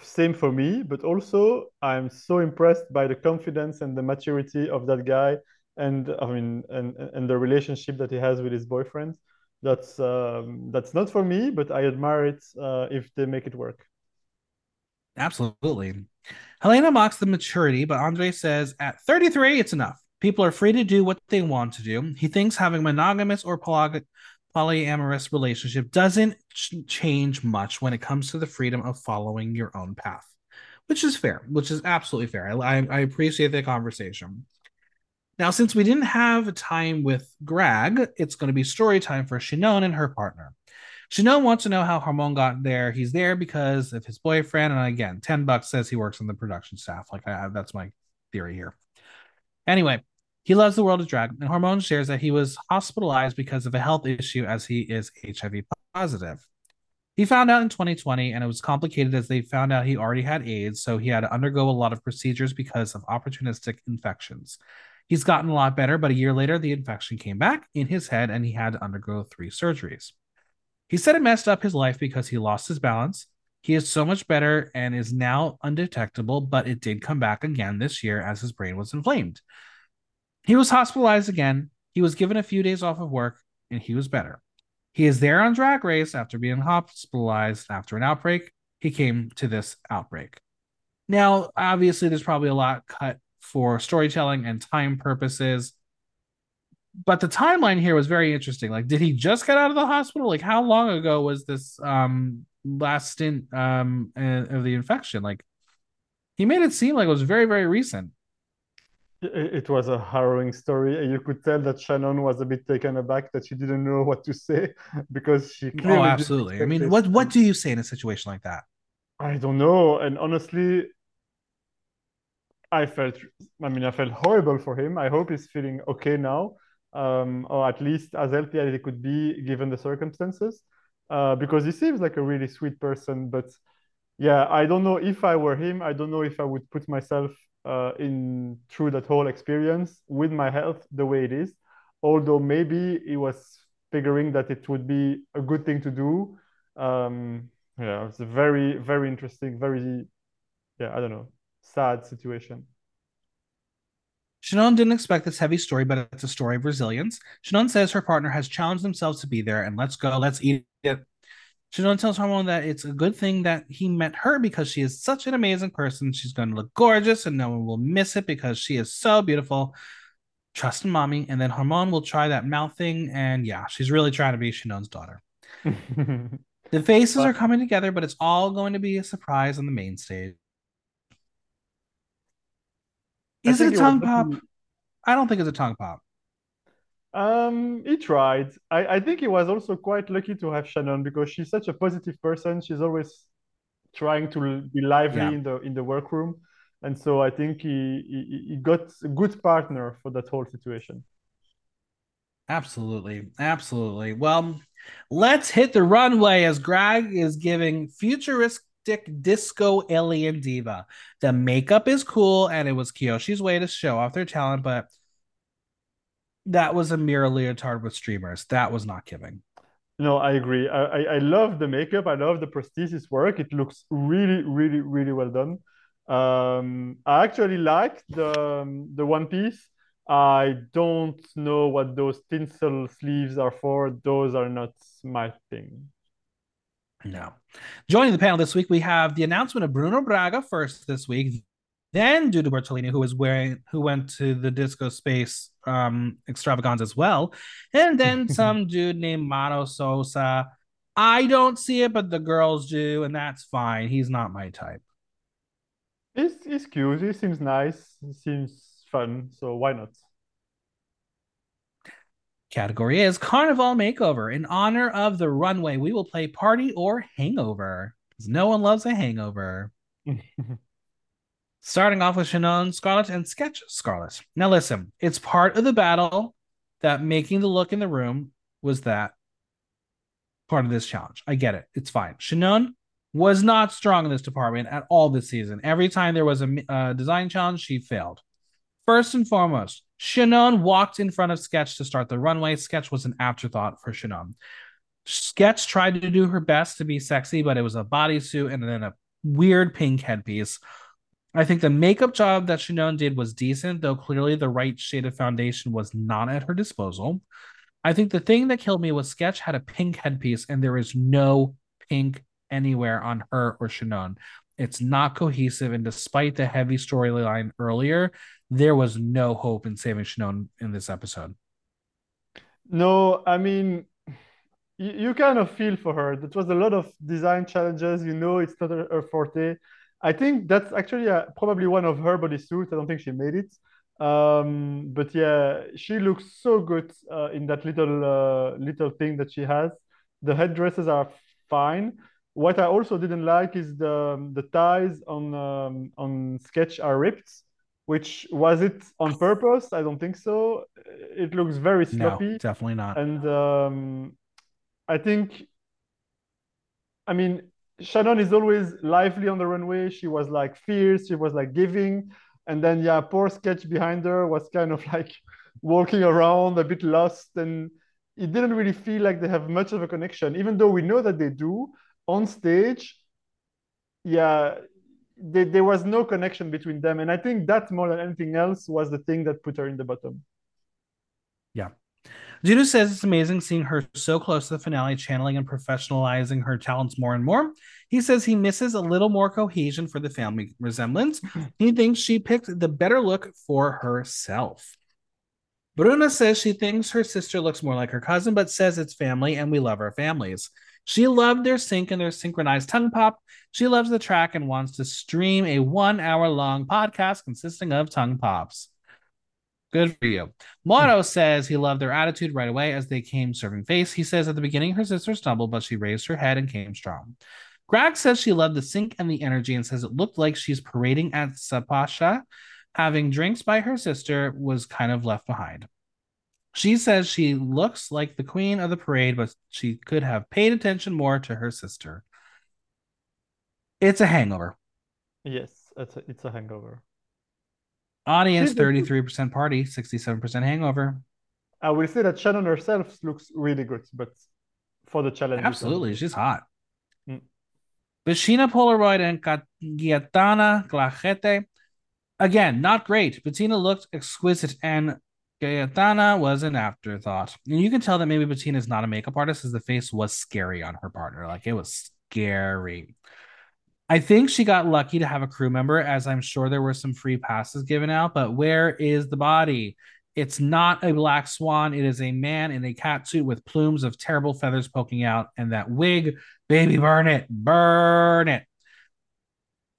same for me. But also, I'm so impressed by the confidence and the maturity of that guy, and I mean, and and the relationship that he has with his boyfriend. That's um, that's not for me, but I admire it uh, if they make it work. Absolutely. Helena mocks the maturity, but Andre says at 33, it's enough. People are free to do what they want to do. He thinks having monogamous or poly- polyamorous relationship doesn't ch- change much when it comes to the freedom of following your own path, which is fair, which is absolutely fair. I, I, I appreciate the conversation. Now, since we didn't have time with Grag, it's going to be story time for Shannon and her partner. Shannon wants to know how Harmon got there. He's there because of his boyfriend. And again, 10 bucks says he works on the production staff. Like I that's my theory here. Anyway, he loves the world of drag, and Harmon shares that he was hospitalized because of a health issue as he is HIV positive. He found out in 2020, and it was complicated as they found out he already had AIDS, so he had to undergo a lot of procedures because of opportunistic infections. He's gotten a lot better, but a year later, the infection came back in his head, and he had to undergo three surgeries. He said it messed up his life because he lost his balance. He is so much better and is now undetectable, but it did come back again this year as his brain was inflamed. He was hospitalized again. He was given a few days off of work, and he was better. He is there on Drag Race after being hospitalized after an outbreak. He came to this outbreak. Now, obviously, there's probably a lot cut for storytelling and time purposes. But the timeline here was very interesting. Like, did he just get out of the hospital? Like, how long ago was this um last stint um of the infection? Like, he made it seem like it was very, very recent. It was a harrowing story. You could tell that Shannon was a bit taken aback that she didn't know what to say because she clearly. Oh, absolutely. I mean, what what do you say in a situation like that? I don't know. And honestly, I felt. I mean, I felt horrible for him. I hope he's feeling okay now, um, or at least as healthy as he could be given the circumstances, uh, because he seems like a really sweet person. But yeah, I don't know if I were him. I don't know if I would put myself uh, in through that whole experience with my health the way it is. Although maybe he was figuring that it would be a good thing to do. Um, yeah, it's a very very interesting, very yeah I don't know sad situation. Shannon didn't expect this heavy story, but it's a story of resilience. Shannon says her partner has challenged themselves to be there and let's go, let's eat it. Shannon tells Harmon that it's a good thing that he met her because she is such an amazing person. She's going to look gorgeous and no one will miss it because she is so beautiful. Trust in mommy. And then Harmon will try that mouth thing. And yeah, she's really trying to be Shannon's daughter. the faces are coming together, but it's all going to be a surprise on the main stage. Is it a tongue pop? I don't think it's a tongue pop. Um, he tried. I, I think he was also quite lucky to have Shannon because she's such a positive person. She's always trying to be lively yeah. in the in the workroom, and so I think he, he he got a good partner for that whole situation. Absolutely, absolutely. Well, let's hit the runway as Grag is giving futuristic disco alien diva. The makeup is cool, and it was Kyoshi's way to show off their talent, but that was a mirror leotard with streamers. That was not giving. No, I agree. I, I, I love the makeup. I love the prosthesis work. It looks really, really, really well done. Um, I actually like the um, the one piece. I don't know what those tinsel sleeves are for. Those are not my thing. No. Joining the panel this week, we have the announcement of Bruna Braga first this week, then Dudu Bertolini, who was wearing, who went to the disco space um, extravaganza as well, and then some dude named Mauro Sousa. I don't see it, but the girls do, and that's fine. He's not my type. He's, he's cute. He seems nice. He seems fun. So why not? Category is Carnival Makeover. In honor of the runway, we will play Party or Hangover because no one loves a hangover. starting off with Shannon Skarllet and Sketch Skarllet. Now, listen, it's part of the battle that making the look in the room was that part of this challenge. I get it. It's fine. Shannon was not strong in this department at all this season. Every time there was a uh, design challenge, she failed. First and foremost, Shannon walked in front of Sketch to start the runway. Sketch was an afterthought for Shannon. Sketch tried to do her best to be sexy, but it was a bodysuit and then a weird pink headpiece. I think the makeup job that Shannon did was decent, though clearly the right shade of foundation was not at her disposal. I think the thing that killed me was Sketch had a pink headpiece, and there is no pink anywhere on her or Shannon. It's not cohesive, and despite the heavy storyline earlier, there was no hope in saving Shannon in this episode. No, I mean, you, kind of feel for her. That was a lot of design challenges. You know, it's not her forte. I think that's actually uh, probably one of her bodysuits. I don't think she made it. Um, but yeah, she looks so good uh, in that little uh, little thing that she has. The headdresses are fine. What I also didn't like is the the ties on um, on Sketch are ripped. Which was it on purpose? I don't think so. It looks very sloppy. No, definitely not. And um, I think I mean, Shannon is always lively on the runway. She was like fierce. She was like giving, and then yeah, poor sketch behind her was kind of like walking around a bit lost, and it didn't really feel like they have much of a connection, even though we know that they do on stage. Yeah, they, there was no connection between them, and I think that more than anything else was the thing that put her in the bottom. Yeah. Dudu says it's amazing seeing her so close to the finale, channeling and professionalizing her talents more and more. He says he misses a little more cohesion for the family resemblance. he thinks she picked the better look for herself. Bruna says she thinks her sister looks more like her cousin, but says it's family and we love our families. She loved their sync and their synchronized tongue pop. She loves the track and wants to stream a one hour long podcast consisting of tongue pops. Good for you. Mauro hmm. says he loved their attitude right away as they came serving face. He says at the beginning her sister stumbled, but she raised her head and came strong. Grag says she loved the sync and the energy and says it looked like she's parading at Sapucaí. Having drinks by her sister was kind of left behind. She says she looks like the queen of the parade, but she could have paid attention more to her sister. It's a hangover. Yes, it's a, it's a hangover. Audience 33% party, 67% hangover. I will say that Shannon herself looks really good, but for the challenge. Absolutely, she's hot. Mm. Bettina Polaroid and Gaetana Glajete. Again, not great. Bettina looked exquisite, and Gaetana was an afterthought. And you can tell that maybe Bettina is not a makeup artist, as the face was scary on her partner. Like it was scary. I think she got lucky to have a crew member, as I'm sure there were some free passes given out. But where is the body? It's not a black swan. It is a man in a cat suit with plumes of terrible feathers poking out. And that wig, baby, burn it, burn it.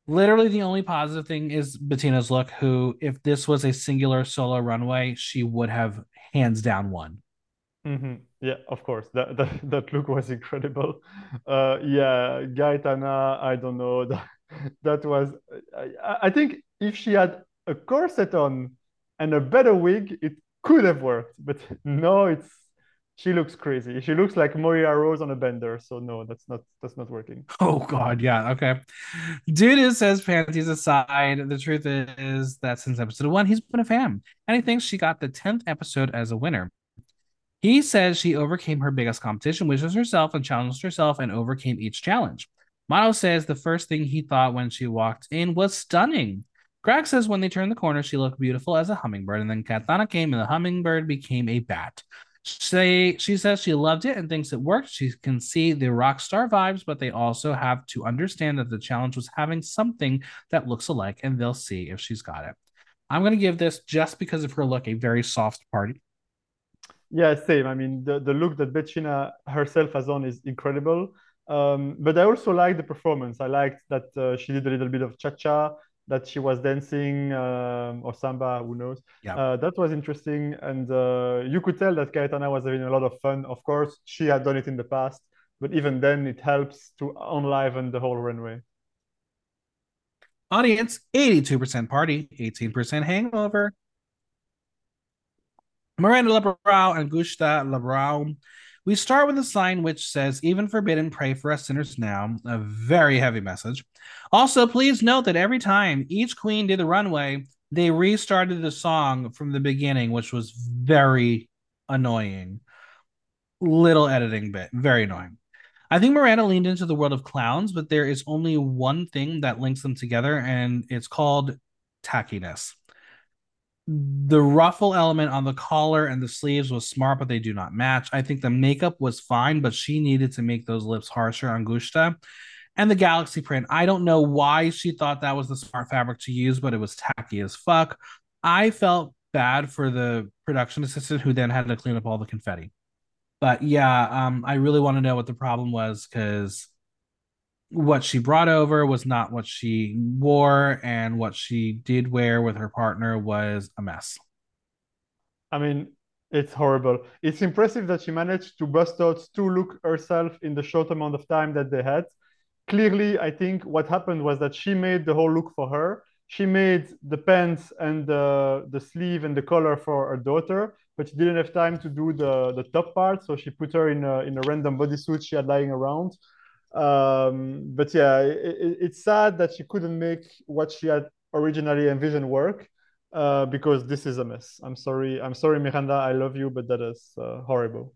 Literally, the only positive thing is Bettina's look, who, if this was a singular solo runway, she would have hands down won. Mm-hmm. Yeah, of course. That, that that look was incredible. Uh, yeah, Gaetana, I don't know. That, that was. I, I think if she had a corset on and a better wig, it could have worked. But no, it's she looks crazy. She looks like Moira Rose on a bender. So no, that's not that's not working. Oh God, yeah, okay. Dudu says panties aside, the truth is that since episode one, he's been a fan, and he thinks she got the tenth episode as a winner. He says she overcame her biggest competition, which was herself, and challenged herself and overcame each challenge. Mauro says the first thing he thought when she walked in was stunning. Grag says when they turned the corner, she looked beautiful as a hummingbird, and then Katana came and the hummingbird became a bat. She, she says she loved it and thinks it worked. She can see the rock star vibes, but they also have to understand that the challenge was having something that looks alike, and they'll see if she's got it. I'm going to give this just because of her look a very soft party yeah, same. I mean, the, the look that Bettina herself has on is incredible. Um, but I also like the performance. I liked that uh, she did a little bit of cha cha, that she was dancing um, or samba, who knows. Yeah. Uh, that was interesting. And uh, you could tell that Gaetana was having a lot of fun. Of course, she had done it in the past, but even then, it helps to enliven the whole runway. Audience 82% party, 18% hangover. Miranda Lebrão and Gusta Lebrão. We start with a sign which says, Even forbidden, pray for us sinners now. A very heavy message. Also, please note that every time each queen did the runway, they restarted the song from the beginning, which was very annoying. Little editing bit, very annoying. I think Miranda leaned into the world of clowns, but there is only one thing that links them together, and it's called tackiness the ruffle element on the collar and the sleeves was smart, but they do not match. I think the makeup was fine, but she needed to make those lips harsher on Gusta. And the galaxy print, I don't know why she thought that was the smart fabric to use, but it was tacky as fuck. I felt bad for the production assistant who then had to clean up all the confetti. But yeah, um, I really want to know what the problem was because what she brought over was not what she wore, and what she did wear with her partner was a mess. I mean, it's horrible. It's impressive that she managed to bust out to look herself in the short amount of time that they had. Clearly, I think what happened was that she made the whole look for her. She made the pants and the, the sleeve and the collar for her daughter, but she didn't have time to do the, the top part. So she put her in a, in a random bodysuit she had lying around Um, but yeah, it, it's sad that she couldn't make what she had originally envisioned work uh, because this is a mess. I'm sorry. I'm sorry, Miranda. I love you, but that is uh, horrible.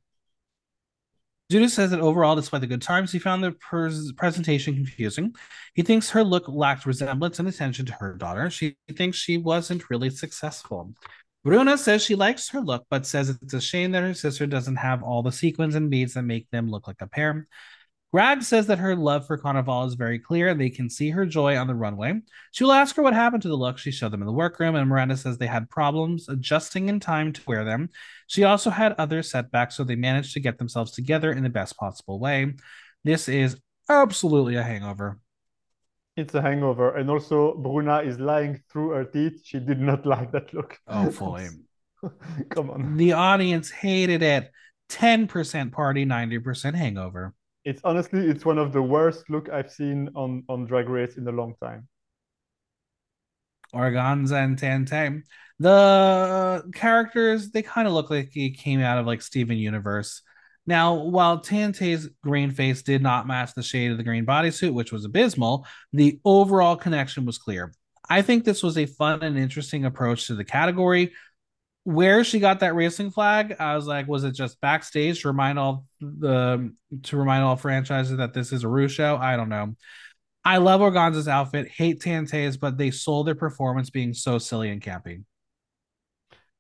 Dudu says that overall, despite the good times, he found the pres- presentation confusing. He thinks her look lacked resemblance and attention to her daughter. She thinks she wasn't really successful. Bruna says she likes her look, but says it's a shame that her sister doesn't have all the sequins and beads that make them look like a pair. Grag says that her love for Carnival is very clear and they can see her joy on the runway. She will ask her what happened to the look she showed them in the workroom, and Miranda says they had problems adjusting in time to wear them. She also had other setbacks, so they managed to get themselves together in the best possible way. This is absolutely a hangover. It's a hangover. And also, Bruna is lying through her teeth. She did not like that look. Oh, fully. Come on. The audience hated it. 10% party, 90% hangover it's honestly it's one of the worst look I've seen on on Drag Race in a long time. Organza and TNT. The characters they kind of look like he came out of like Steven Universe. Now, while TNT's green face did not match the shade of the green bodysuit, which was abysmal, the overall connection was clear. I think this was a fun and interesting approach to the category where she got that racing flag, I was like, was it just backstage to remind all the to remind all franchises that this is a Ru show? I don't know. I love Organza's outfit, hate Tante's, but they sold their performance being so silly and campy.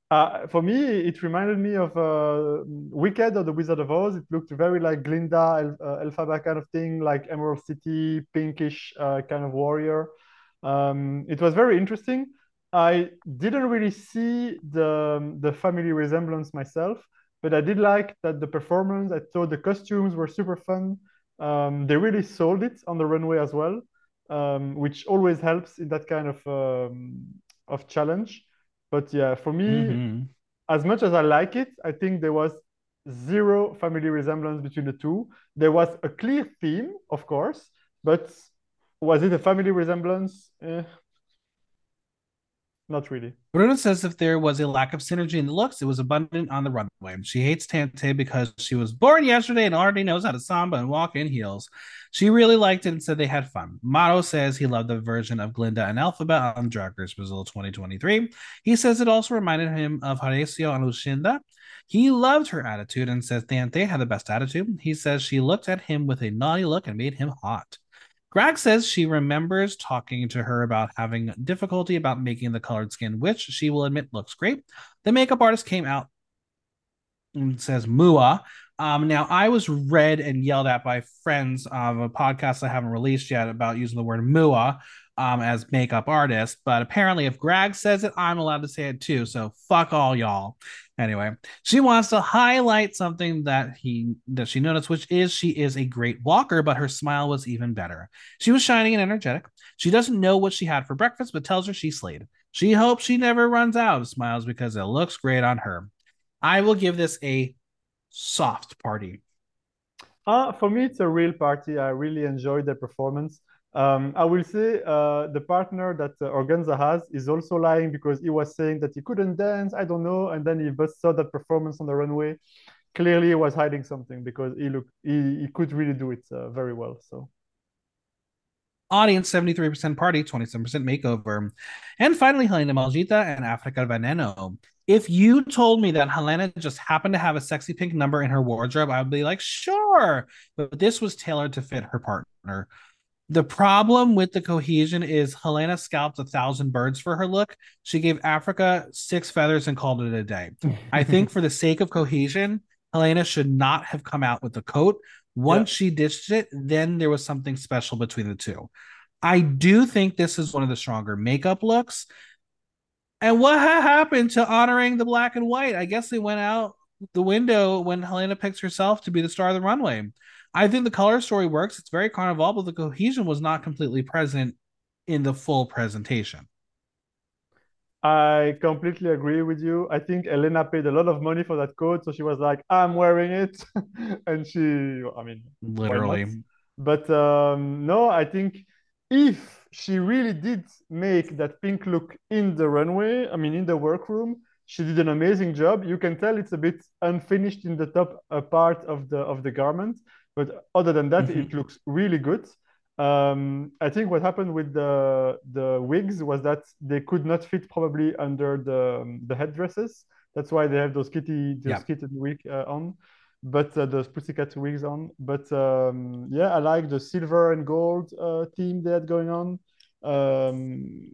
Uh, for me, it reminded me of uh, Wicked or The Wizard of Oz. It looked very like Glinda, El- uh, Elphaba kind of thing, like Emerald City, pinkish uh, kind of warrior. Um, it was very interesting. I didn't really see the the family resemblance myself, but I did like that the performance. I thought the costumes were super fun. Um, they really sold it on the runway as well, um, which always helps in that kind of um, of challenge. But yeah, for me, mm-hmm. as much as I like it, I think there was zero family resemblance between the two. There was a clear theme, of course, but was it a family resemblance? Eh, not really. Bruna says if there was a lack of synergy in the looks, it was abundant on the runway. She hates Tante because she was born yesterday and already knows how to samba and walk in heels. She really liked it and said they had fun. Mato says he loved the version of Glinda and Elphaba on Drag Race Brasil 2023. He says it also reminded him of Horacio and Lucinda. He loved her attitude and says Tante had the best attitude. He says she looked at him with a naughty look and made him hot. Grag says she remembers talking to her about having difficulty about making the colored skin, which she will admit looks great. The makeup artist came out and says Mua. Um, now I was read and yelled at by friends of a podcast I haven't released yet about using the word Mua um, as makeup artist, but apparently if Grag says it, I'm allowed to say it too. So fuck all y'all. Anyway, she wants to highlight something that he that she noticed, which is she is a great walker, but her smile was even better. She was shining and energetic. She doesn't know what she had for breakfast, but tells her she slayed. She hopes she never runs out of smiles because it looks great on her. I will give this a soft party. Uh, for me, it's a real party. I really enjoyed the performance. Um, I will say uh, the partner that uh, Organza has is also lying because he was saying that he couldn't dance. I don't know, and then he just saw that performance on the runway. Clearly, he was hiding something because he looked he, he could really do it uh, very well. So. Audience 73% party, 27% makeover. And finally, Helena Malditta and Africa Veneno. If you told me that Helena just happened to have a sexy pink number in her wardrobe, I would be like, sure. But this was tailored to fit her partner. The problem with the cohesion is Helena scalped a thousand birds for her look. She gave Africa six feathers and called it a day. I think for the sake of cohesion, Helena should not have come out with the coat. Once she ditched it, then there was something special between the two. I do think this is one of the stronger makeup looks. And what ha- happened to honoring the black and white? I guess they went out the window when Helena picks herself to be the star of the runway. I think the color story works. It's very carnival, but the cohesion was not completely present in the full presentation. I completely agree with you. I think Elena paid a lot of money for that coat, so she was like, "I'm wearing it," and she, I mean, literally. But um, no, I think if she really did make that pink look in the runway, I mean, in the workroom, she did an amazing job. You can tell it's a bit unfinished in the top uh, part of the of the garment, But other than that, Mhm. it looks really good. Um, I think what happened with the the wigs was that they could not fit probably under the the headdresses. That's why they have those kitty those Yeah. kitten wig uh, on, but uh, those pussycat wigs on. But um, yeah, I like the silver and gold uh, theme they had going on. Um,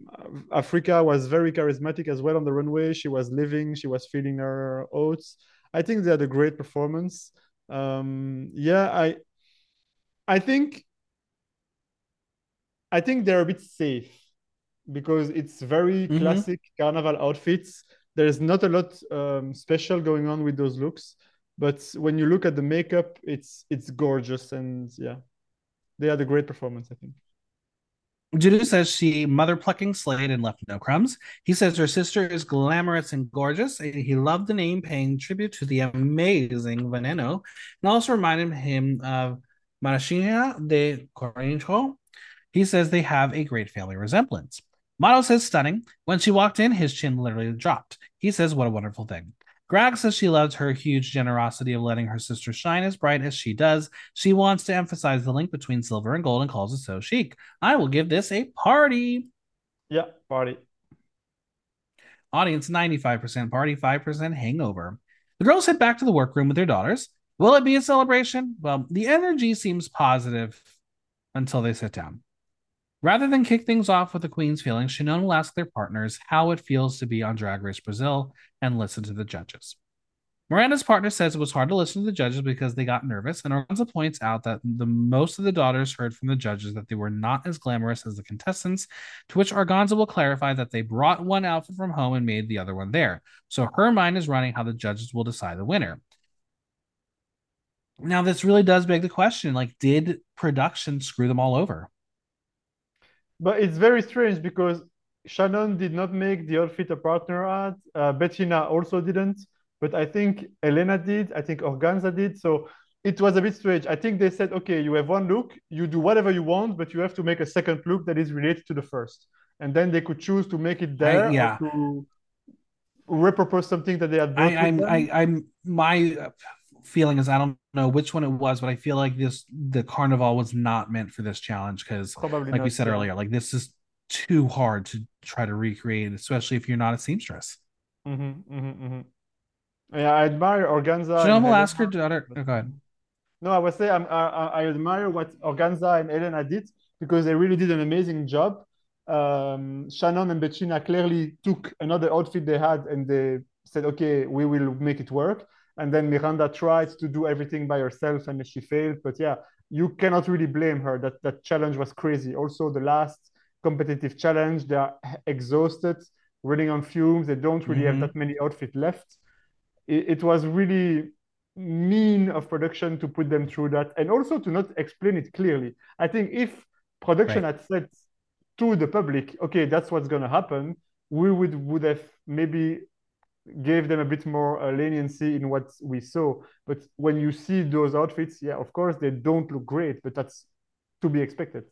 Africa was very charismatic as well on the runway. She was living, she was feeling her oats. I think they had a great performance. Um, yeah, I I think I think they're a bit safe because it's very Mhm. classic carnival outfits. There's not a lot um, special going on with those looks, but when you look at the makeup, it's it's gorgeous and yeah, they had a great performance. I think. Dudu says she mother plucking slayed and left no crumbs. He says her sister is glamorous and gorgeous. and He loved the name, paying tribute to the amazing Veneno, and also reminded him of Marashina de Corinto. He says they have a great family resemblance. Mauro says stunning. When she walked in, his chin literally dropped. He says, What a wonderful thing. Grag says she loves her huge generosity of letting her sister shine as bright as she does. She wants to emphasize the link between silver and gold and calls it so chic. I will give this a party. Yeah, party. Audience 95% party, 5% hangover. The girls head back to the workroom with their daughters. Will it be a celebration? Well, the energy seems positive until they sit down. Rather than kick things off with the Queen's feelings, Shannon will ask their partners how it feels to be on Drag Race Brasil and listen to the judges. Miranda's partner says it was hard to listen to the judges because they got nervous, and Organza points out that the most of the daughters heard from the judges that they were not as glamorous as the contestants, to which Organza will clarify that they brought one outfit from home and made the other one there. So her mind is running how the judges will decide the winner. Now, this really does beg the question like, did production screw them all over? But it's very strange because Shannon did not make the outfit a partner ad. Uh, Bettina also didn't, but I think Helena did. I think Organza did. So it was a bit strange. I think they said, okay, you have one look, you do whatever you want, but you have to make a second look that is related to the first. And then they could choose to make it there yeah. or to repurpose something that they had I, I'm. I, I'm, my feeling is I don't know which one it was, but I feel like this the carnival was not meant for this challenge because, like we said earlier, like this is too hard to try to recreate, especially if you're not a seamstress. Mhm, mhm, mhm. Yeah, I admire Organza. And will ask her daughter. Oh, go ahead. No, I was saying I I admire what Organza and Helena did because they really did an amazing job. Um, Shannon and Bettina clearly took another outfit they had and they said, okay, we will make it work. And then Miranda tried to do everything by herself and she failed. But yeah, you cannot really blame her. That that challenge was crazy. Also, the last competitive challenge, they are exhausted, running on fumes. They don't really Mhm. have that many outfits left. It, it was really mean of production to put them through that and also to not explain it clearly. I think if production Right. had said to the public, okay, that's what's going to happen, we would would have maybe gave them a bit more uh, leniency in what we saw. But when you see those outfits, yeah, of course they don't look great, but that's to be expected.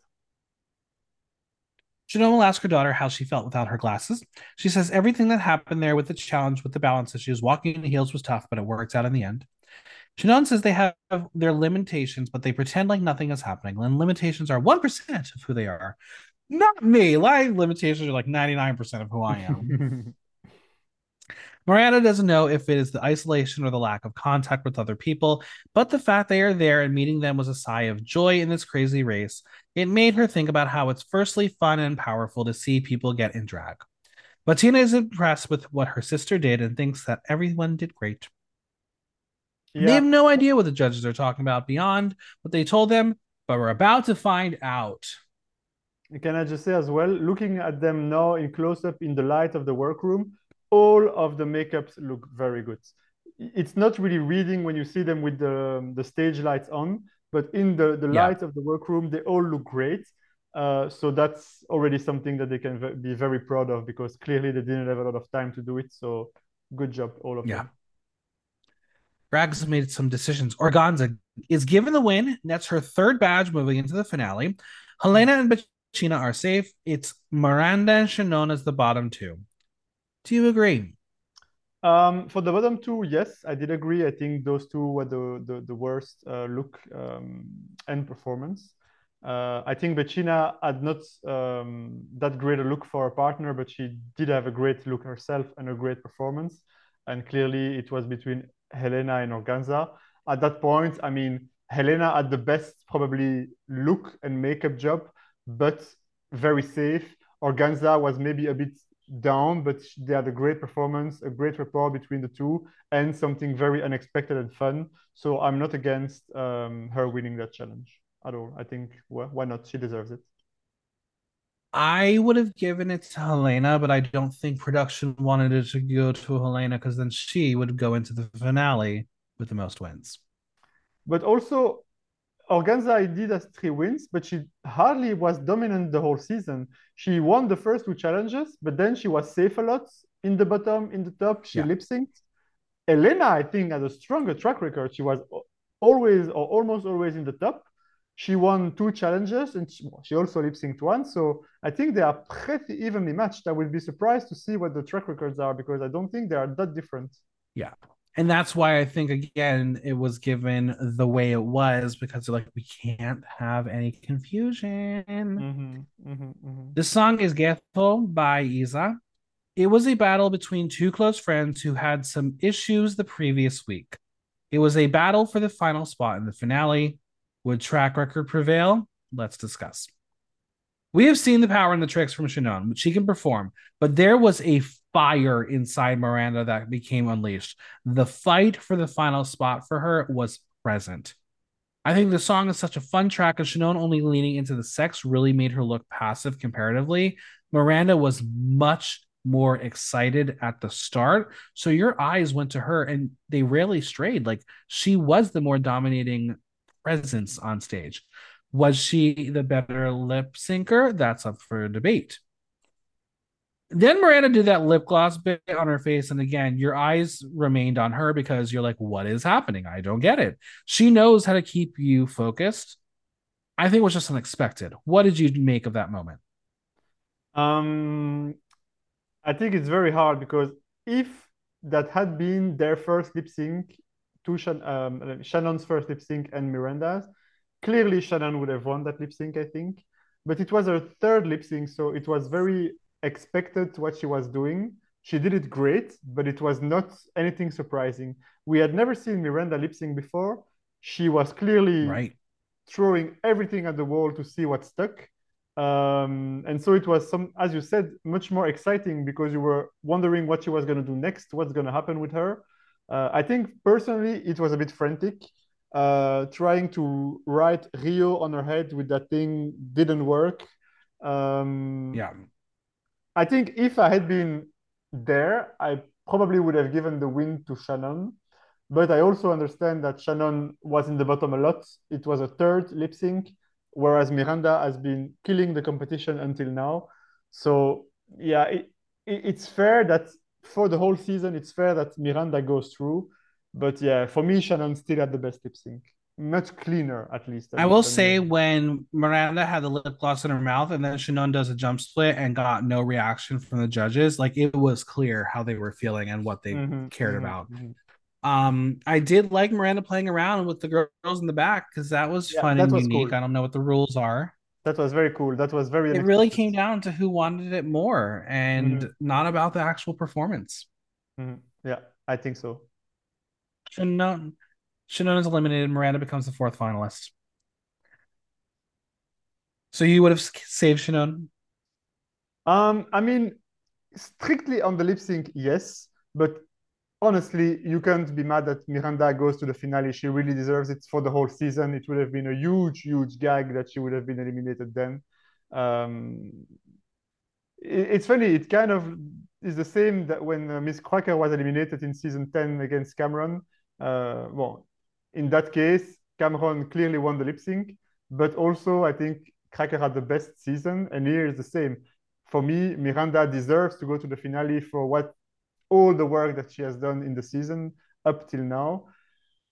Shannon will ask her daughter how she felt without her glasses. She says everything that happened there with the challenge with the balance issues, walking in heels was tough, but it works out in the end. Shannon says they have their limitations, but they pretend like nothing is happening. And limitations are 1% of who they are. Not me. My limitations are like 99% of who I am. Miranda doesn't know if it is the isolation or the lack of contact with other people, but the fact they are there and meeting them was a sigh of joy in this crazy race. It made her think about how it's firstly fun and powerful to see people get in drag. Bettina is impressed with what her sister did and thinks that everyone did great. They have no idea what the judges are talking about beyond what they told them, but we're about to find out. can I just say as well, looking at them now in close up in the light of the workroom, all of the makeups look very good. It's not really reading when you see them with the, the stage lights on, but in the, the Yeah. light of the workroom, they all look great. Uh, so that's already something that they can ve- be very proud of because clearly they didn't have a lot of time to do it. So good job, all of you. Yeah. them. Rags has made some decisions. Organza is given the win. and That's her third badge moving into the finale. Helena and Bettina are safe. It's Miranda and Shannon as the bottom two. Do you agree? Um, for the bottom two, yes, I did agree. I think those two were the the, the worst uh, look um, and performance. Uh, I think Bettina had not um, that great a look for a partner, but she did have a great look herself and a great performance. And clearly, it was between Helena and Organza. At that point, I mean, Helena had the best probably look and makeup job, but very safe. Organza was maybe a bit down, but they had a great performance, a great rapport between the two, and something very unexpected and fun. So I'm not against um, her winning that challenge at all. I think well, why not? She deserves it. I would have given it to Helena, but I don't think production wanted it to go to Helena because then she would go into the finale with the most wins. But also, Organza did has three wins, but she hardly was dominant the whole season. She won the first two challenges, but then she was safe a lot in the bottom, in the top. She yeah. lip synced. Helena, I think, had a stronger track record. She was always or almost always in the top. She won two challenges and she, she also lip synced one. So I think they are pretty evenly matched. I would be surprised to see what the track records are because I don't think they are that different. Yeah and that's why I think again it was given the way it was because they're like we can't have any confusion. Mm-hmm, mm-hmm, mm-hmm. The song is Ghetto by Isa. It was a battle between two close friends who had some issues the previous week. It was a battle for the final spot in the finale. Would track record prevail? Let's discuss. We have seen the power and the tricks from Shannon, which she can perform, but there was a fire inside Miranda that became unleashed. The fight for the final spot for her was present. I think the song is such a fun track, and Shannon only leaning into the sex really made her look passive comparatively. Miranda was much more excited at the start. So your eyes went to her and they rarely strayed. Like she was the more dominating presence on stage. Was she the better lip syncer? That's up for debate. Then Miranda did that lip gloss bit on her face. And again, your eyes remained on her because you're like, what is happening? I don't get it. She knows how to keep you focused. I think it was just unexpected. What did you make of that moment? Um, I think it's very hard because if that had been their first lip sync to Shan- um, Shannon's first lip sync and Miranda's, clearly Shannon would have won that lip sync, I think. But it was her third lip sync, so it was very expected what she was doing. She did it great, but it was not anything surprising. We had never seen Miranda lip sync before. She was clearly right. throwing everything at the wall to see what stuck. Um, and so it was some, as you said, much more exciting because you were wondering what she was going to do next, what's going to happen with her. Uh, I think personally it was a bit frantic. Uh, trying to write Rio on her head with that thing didn't work. Um, yeah. I think if I had been there, I probably would have given the win to Shannon. But I also understand that Shannon was in the bottom a lot. It was a third lip sync, whereas Miranda has been killing the competition until now. So yeah, it, it, it's fair that for the whole season, it's fair that Miranda goes through. But yeah, for me, Shannon still had the best lip sync much cleaner at least. I will say when Miranda had the lip gloss in her mouth and then Shannon does a jump split and got no reaction from the judges, like it was clear how they were feeling and what they mm-hmm, cared mm-hmm, about. Mm-hmm. Um, I did like Miranda playing around with the girls in the back because that was yeah, fun that and was unique. Cool. I don't know what the rules are. That was very cool. That was very. It really came down to who wanted it more and mm-hmm. not about the actual performance. Mm-hmm. Yeah, I think so. Shannon Shannon is eliminated. Miranda becomes the fourth finalist. So you would have saved Shannon? Um, I mean, strictly on the lip sync, yes. But honestly, you can't be mad that Miranda goes to the finale. She really deserves it for the whole season. It would have been a huge, huge gag that she would have been eliminated then. Um, it, it's funny. It kind of is the same that when uh, Miz Cracker was eliminated in season 10 against Kameron. Uh, well, in that case, Kameron clearly won the lip sync, but also I think Cracker had the best season, and here is the same. For me, Miranda deserves to go to the finale for what all the work that she has done in the season up till now.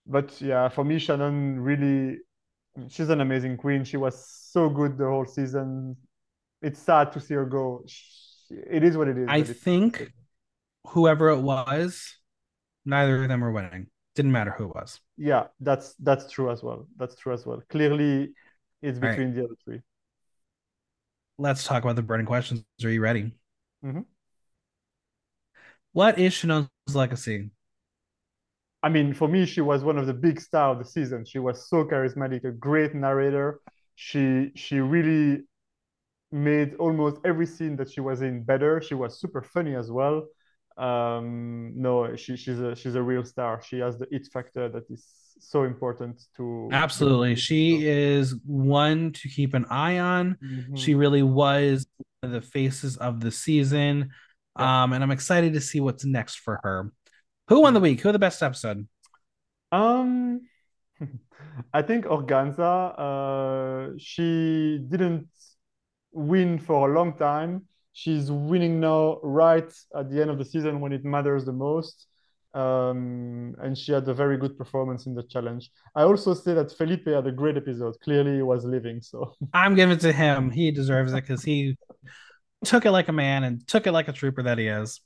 But yeah, for me, Shannon really, she's an amazing queen. She was so good the whole season. It's sad to see her go. It is what it is. I think whoever it was neither of them are winning. Didn't matter who it was. Yeah, that's that's true as well. That's true as well. Clearly, it's between right. the other three. Let's talk about the burning questions. Are you ready? Mm-hmm. What is Shannon's legacy? I mean, for me, she was one of the big stars of the season. She was so charismatic, a great narrator. She she really made almost every scene that she was in better. She was super funny as well. Um, no, she, she's a she's a real star. She has the it factor that is so important to absolutely. She is one to keep an eye on. Mm-hmm. She really was the faces of the season. Yeah. Um, and I'm excited to see what's next for her. Who won the week? Who the best episode? Um, I think Organza. Uh, she didn't win for a long time. She's winning now, right at the end of the season when it matters the most. Um, and she had a very good performance in the challenge. I also say that Felipe had a great episode. Clearly, he was living. So I'm giving it to him. He deserves it because he took it like a man and took it like a trooper that he is.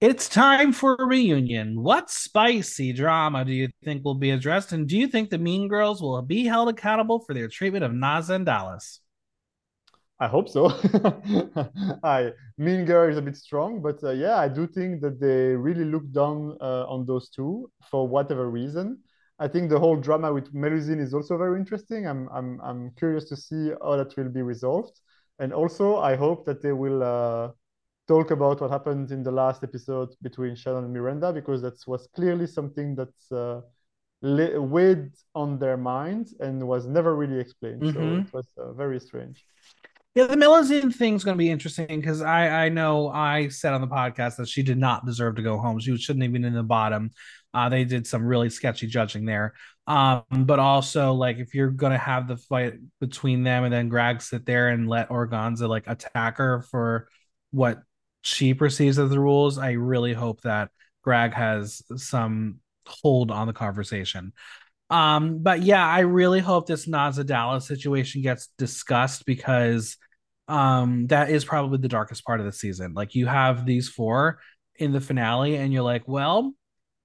It's time for a reunion. What spicy drama do you think will be addressed? And do you think the Mean Girls will be held accountable for their treatment of Naza and Dallas? I hope so. I Mean Girl is a bit strong, but uh, yeah, I do think that they really look down uh, on those two for whatever reason. I think the whole drama with Melusine is also very interesting. I'm I'm I'm curious to see how that will be resolved, and also I hope that they will uh, talk about what happened in the last episode between Shannon and Miranda because that was clearly something that's uh, weighed on their minds and was never really explained. Mm-hmm. So it was uh, very strange. Yeah, the Melusine thing's going to be interesting because I I know I said on the podcast that she did not deserve to go home. She shouldn't been in the bottom. Uh, they did some really sketchy judging there. Um, but also like if you're gonna have the fight between them and then Grag sit there and let Organza like attack her for what she perceives as the rules, I really hope that Grag has some hold on the conversation. Um, but yeah, I really hope this Naza Dallas situation gets discussed because um that is probably the darkest part of the season. Like you have these four in the finale, and you're like, well,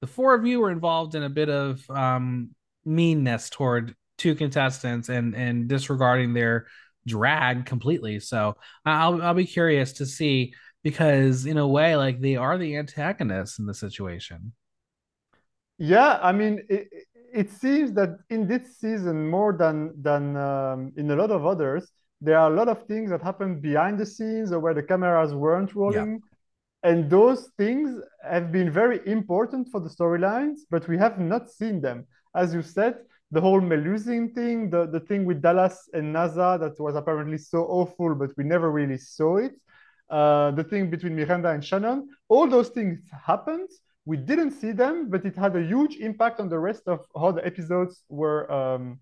the four of you were involved in a bit of um meanness toward two contestants and and disregarding their drag completely. So I'll I'll be curious to see because in a way, like they are the antagonists in the situation. Yeah, I mean, it, it seems that in this season, more than than um, in a lot of others, there are a lot of things that happen behind the scenes or where the cameras weren't rolling. Yeah. And those things have been very important for the storylines, but we have not seen them. As you said, the whole Melusine thing, the, the thing with Dallas and Naza that was apparently so awful, but we never really saw it. Uh, the thing between Miranda and Shannon, all those things happened, we didn't see them, but it had a huge impact on the rest of how the episodes were um,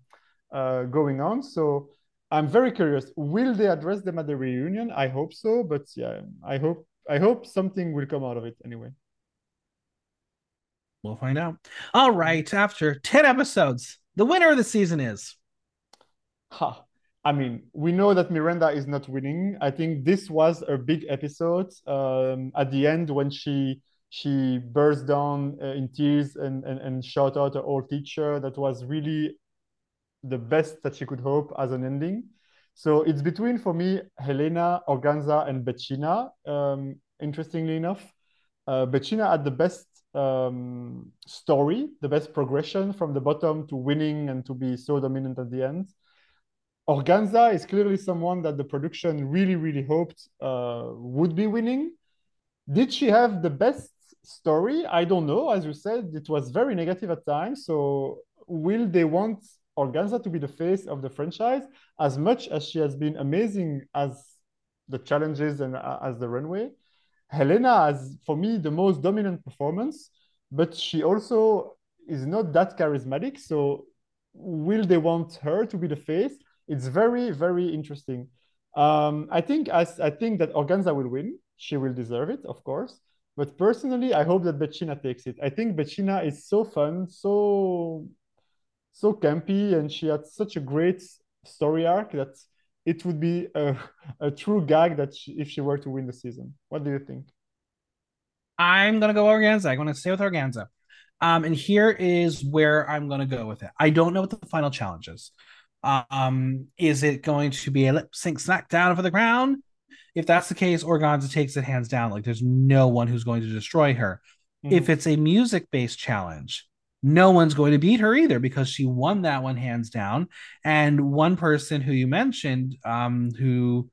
uh, going on. So I'm very curious. Will they address them at the reunion? I hope so. But yeah, I hope I hope something will come out of it anyway. We'll find out. All right. After 10 episodes, the winner of the season is. Ha. I mean, we know that Miranda is not winning. I think this was a big episode. Um, at the end, when she she burst down uh, in tears and, and, and shout out her old teacher. That was really the best that she could hope as an ending. So it's between, for me, Helena, Organza, and Bettina, um, interestingly enough. Uh, Bettina had the best um, story, the best progression from the bottom to winning and to be so dominant at the end. Organza is clearly someone that the production really, really hoped uh, would be winning. Did she have the best story. I don't know. As you said, it was very negative at times. So will they want Organza to be the face of the franchise as much as she has been amazing as the challenges and uh, as the runway? Helena has, for me, the most dominant performance, but she also is not that charismatic. So will they want her to be the face? It's very, very interesting. Um, I think as I think that Organza will win. She will deserve it, of course. But personally, I hope that Bettina takes it. I think Bettina is so fun, so so campy, and she had such a great story arc that it would be a, a true gag that she, if she were to win the season. What do you think? I'm gonna go Organza. I'm gonna stay with Organza. Um, and here is where I'm gonna go with it. I don't know what the final challenge is. Um, is it going to be a lip sync smackdown for the crown? If that's the case, Organza takes it hands down. Like there's no one who's going to destroy her. Mm-hmm. If it's a music based challenge, no one's going to beat her either because she won that one hands down. And one person who you mentioned, um, who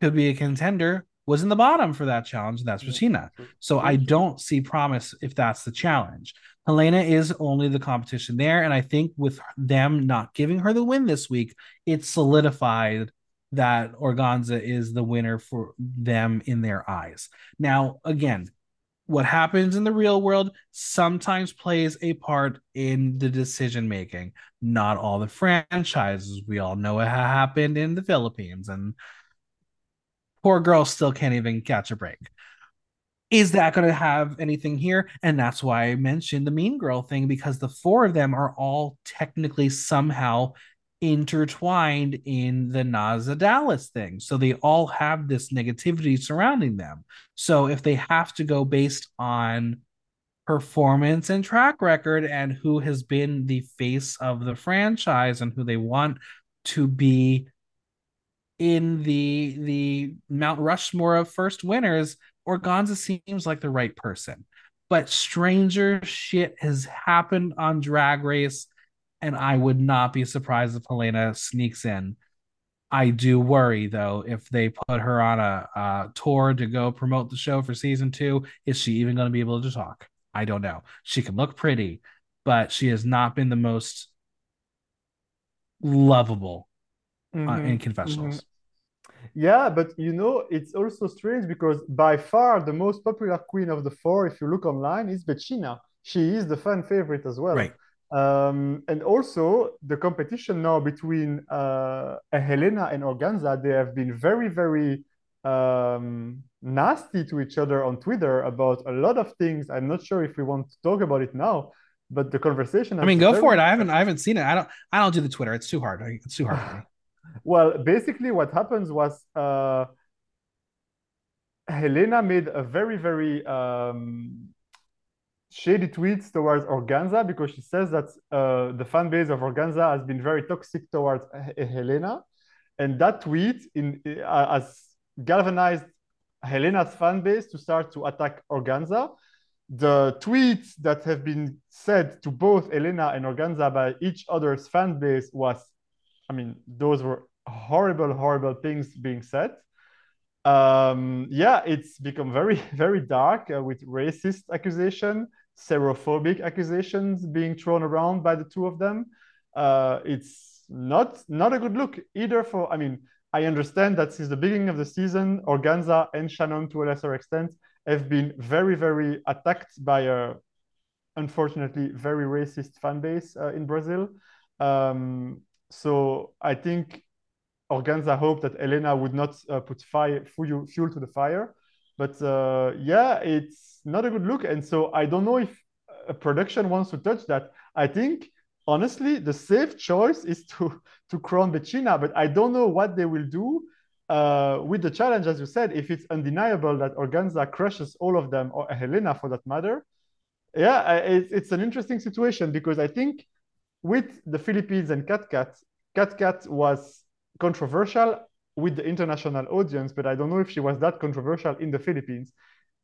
could be a contender, was in the bottom for that challenge. and That's Regina. So I don't see promise if that's the challenge. Helena is only the competition there. And I think with them not giving her the win this week, it's solidified that Organza is the winner for them in their eyes. Now, again, what happens in the real world sometimes plays a part in the decision making. Not all the franchises. We all know it happened in the Philippines, and poor girls still can't even catch a break. Is that going to have anything here? And that's why I mentioned the Mean Girl thing because the four of them are all technically somehow intertwined in the Naza Dallas thing. So they all have this negativity surrounding them. So if they have to go based on performance and track record and who has been the face of the franchise and who they want to be in the the Mount Rushmore of first winners, Organza seems like the right person. But stranger shit has happened on Drag Race and I would not be surprised if Helena sneaks in. I do worry though if they put her on a, a tour to go promote the show for season two, is she even going to be able to talk? I don't know. She can look pretty, but she has not been the most lovable mm-hmm. uh, in confessionals. Mm-hmm. Yeah, but you know, it's also strange because by far the most popular queen of the four, if you look online, is Bettina. She is the fan favorite as well. Right. Um, and also the competition now between uh, Helena and Organza, they have been very, very um, nasty to each other on Twitter about a lot of things. I'm not sure if we want to talk about it now, but the conversation. I mean, go for it. I haven't, I haven't seen it. I don't, I don't do the Twitter. It's too hard. It's too hard. well, basically, what happens was uh, Helena made a very, very um, shady tweets towards Organza because she says that uh, the fan base of Organza has been very toxic towards Helena, and that tweet in uh, has galvanized Helena's fan base to start to attack Organza. The tweets that have been said to both Helena and Organza by each other's fan base was, I mean, those were horrible, horrible things being said. Um, yeah, it's become very, very dark uh, with racist accusation xerophobic accusations being thrown around by the two of them. Uh, it's not not a good look either for. I mean, I understand that since the beginning of the season, Organza and Shannon, to a lesser extent, have been very, very attacked by a, unfortunately, very racist fan base uh, in Brazil. Um, so I think Organza hoped that Helena would not uh, put fire fuel, fuel to the fire. But uh, yeah, it's not a good look. And so I don't know if a production wants to touch that. I think honestly, the safe choice is to to crown Bettina, but I don't know what they will do uh, with the challenge, as you said. If it's undeniable that Organza crushes all of them, or Helena for that matter, yeah, it's, it's an interesting situation because I think with the Philippines and Kat Kat was controversial with the international audience, but I don't know if she was that controversial in the Philippines.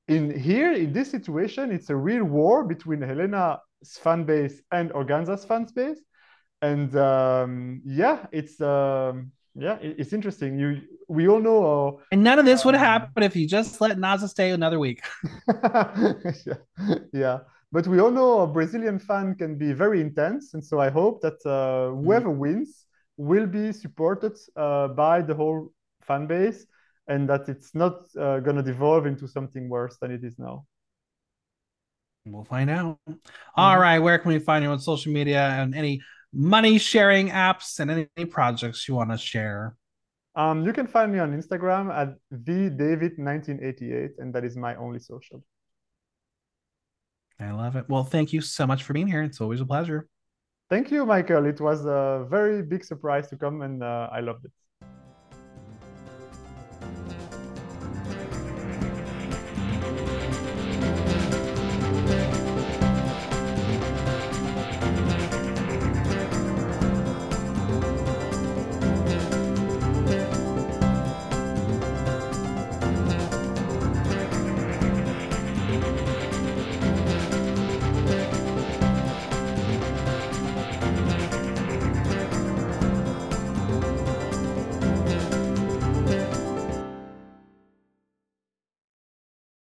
In here, in this situation, it's a real war between Helena's fan base and Organza's fan base, and um, yeah, it's um, yeah, it's interesting. You we all know, uh, and none of this would um, happen if you just let Naza stay another week. yeah. yeah. But we all know a Brazilian fan can be very intense, and so I hope that uh, whoever mm. wins will be supported uh, by the whole fan base and that it's not uh, going to devolve into something worse than it is now. We'll find out. Mm-hmm. All right, where can we find you on social media and any money sharing apps and any, any projects you want to share? Um, you can find me on Instagram at the David1988, and that is my only social. I love it. Well, thank you so much for being here. It's always a pleasure. Thank you, Michael. It was a very big surprise to come, and uh, I loved it.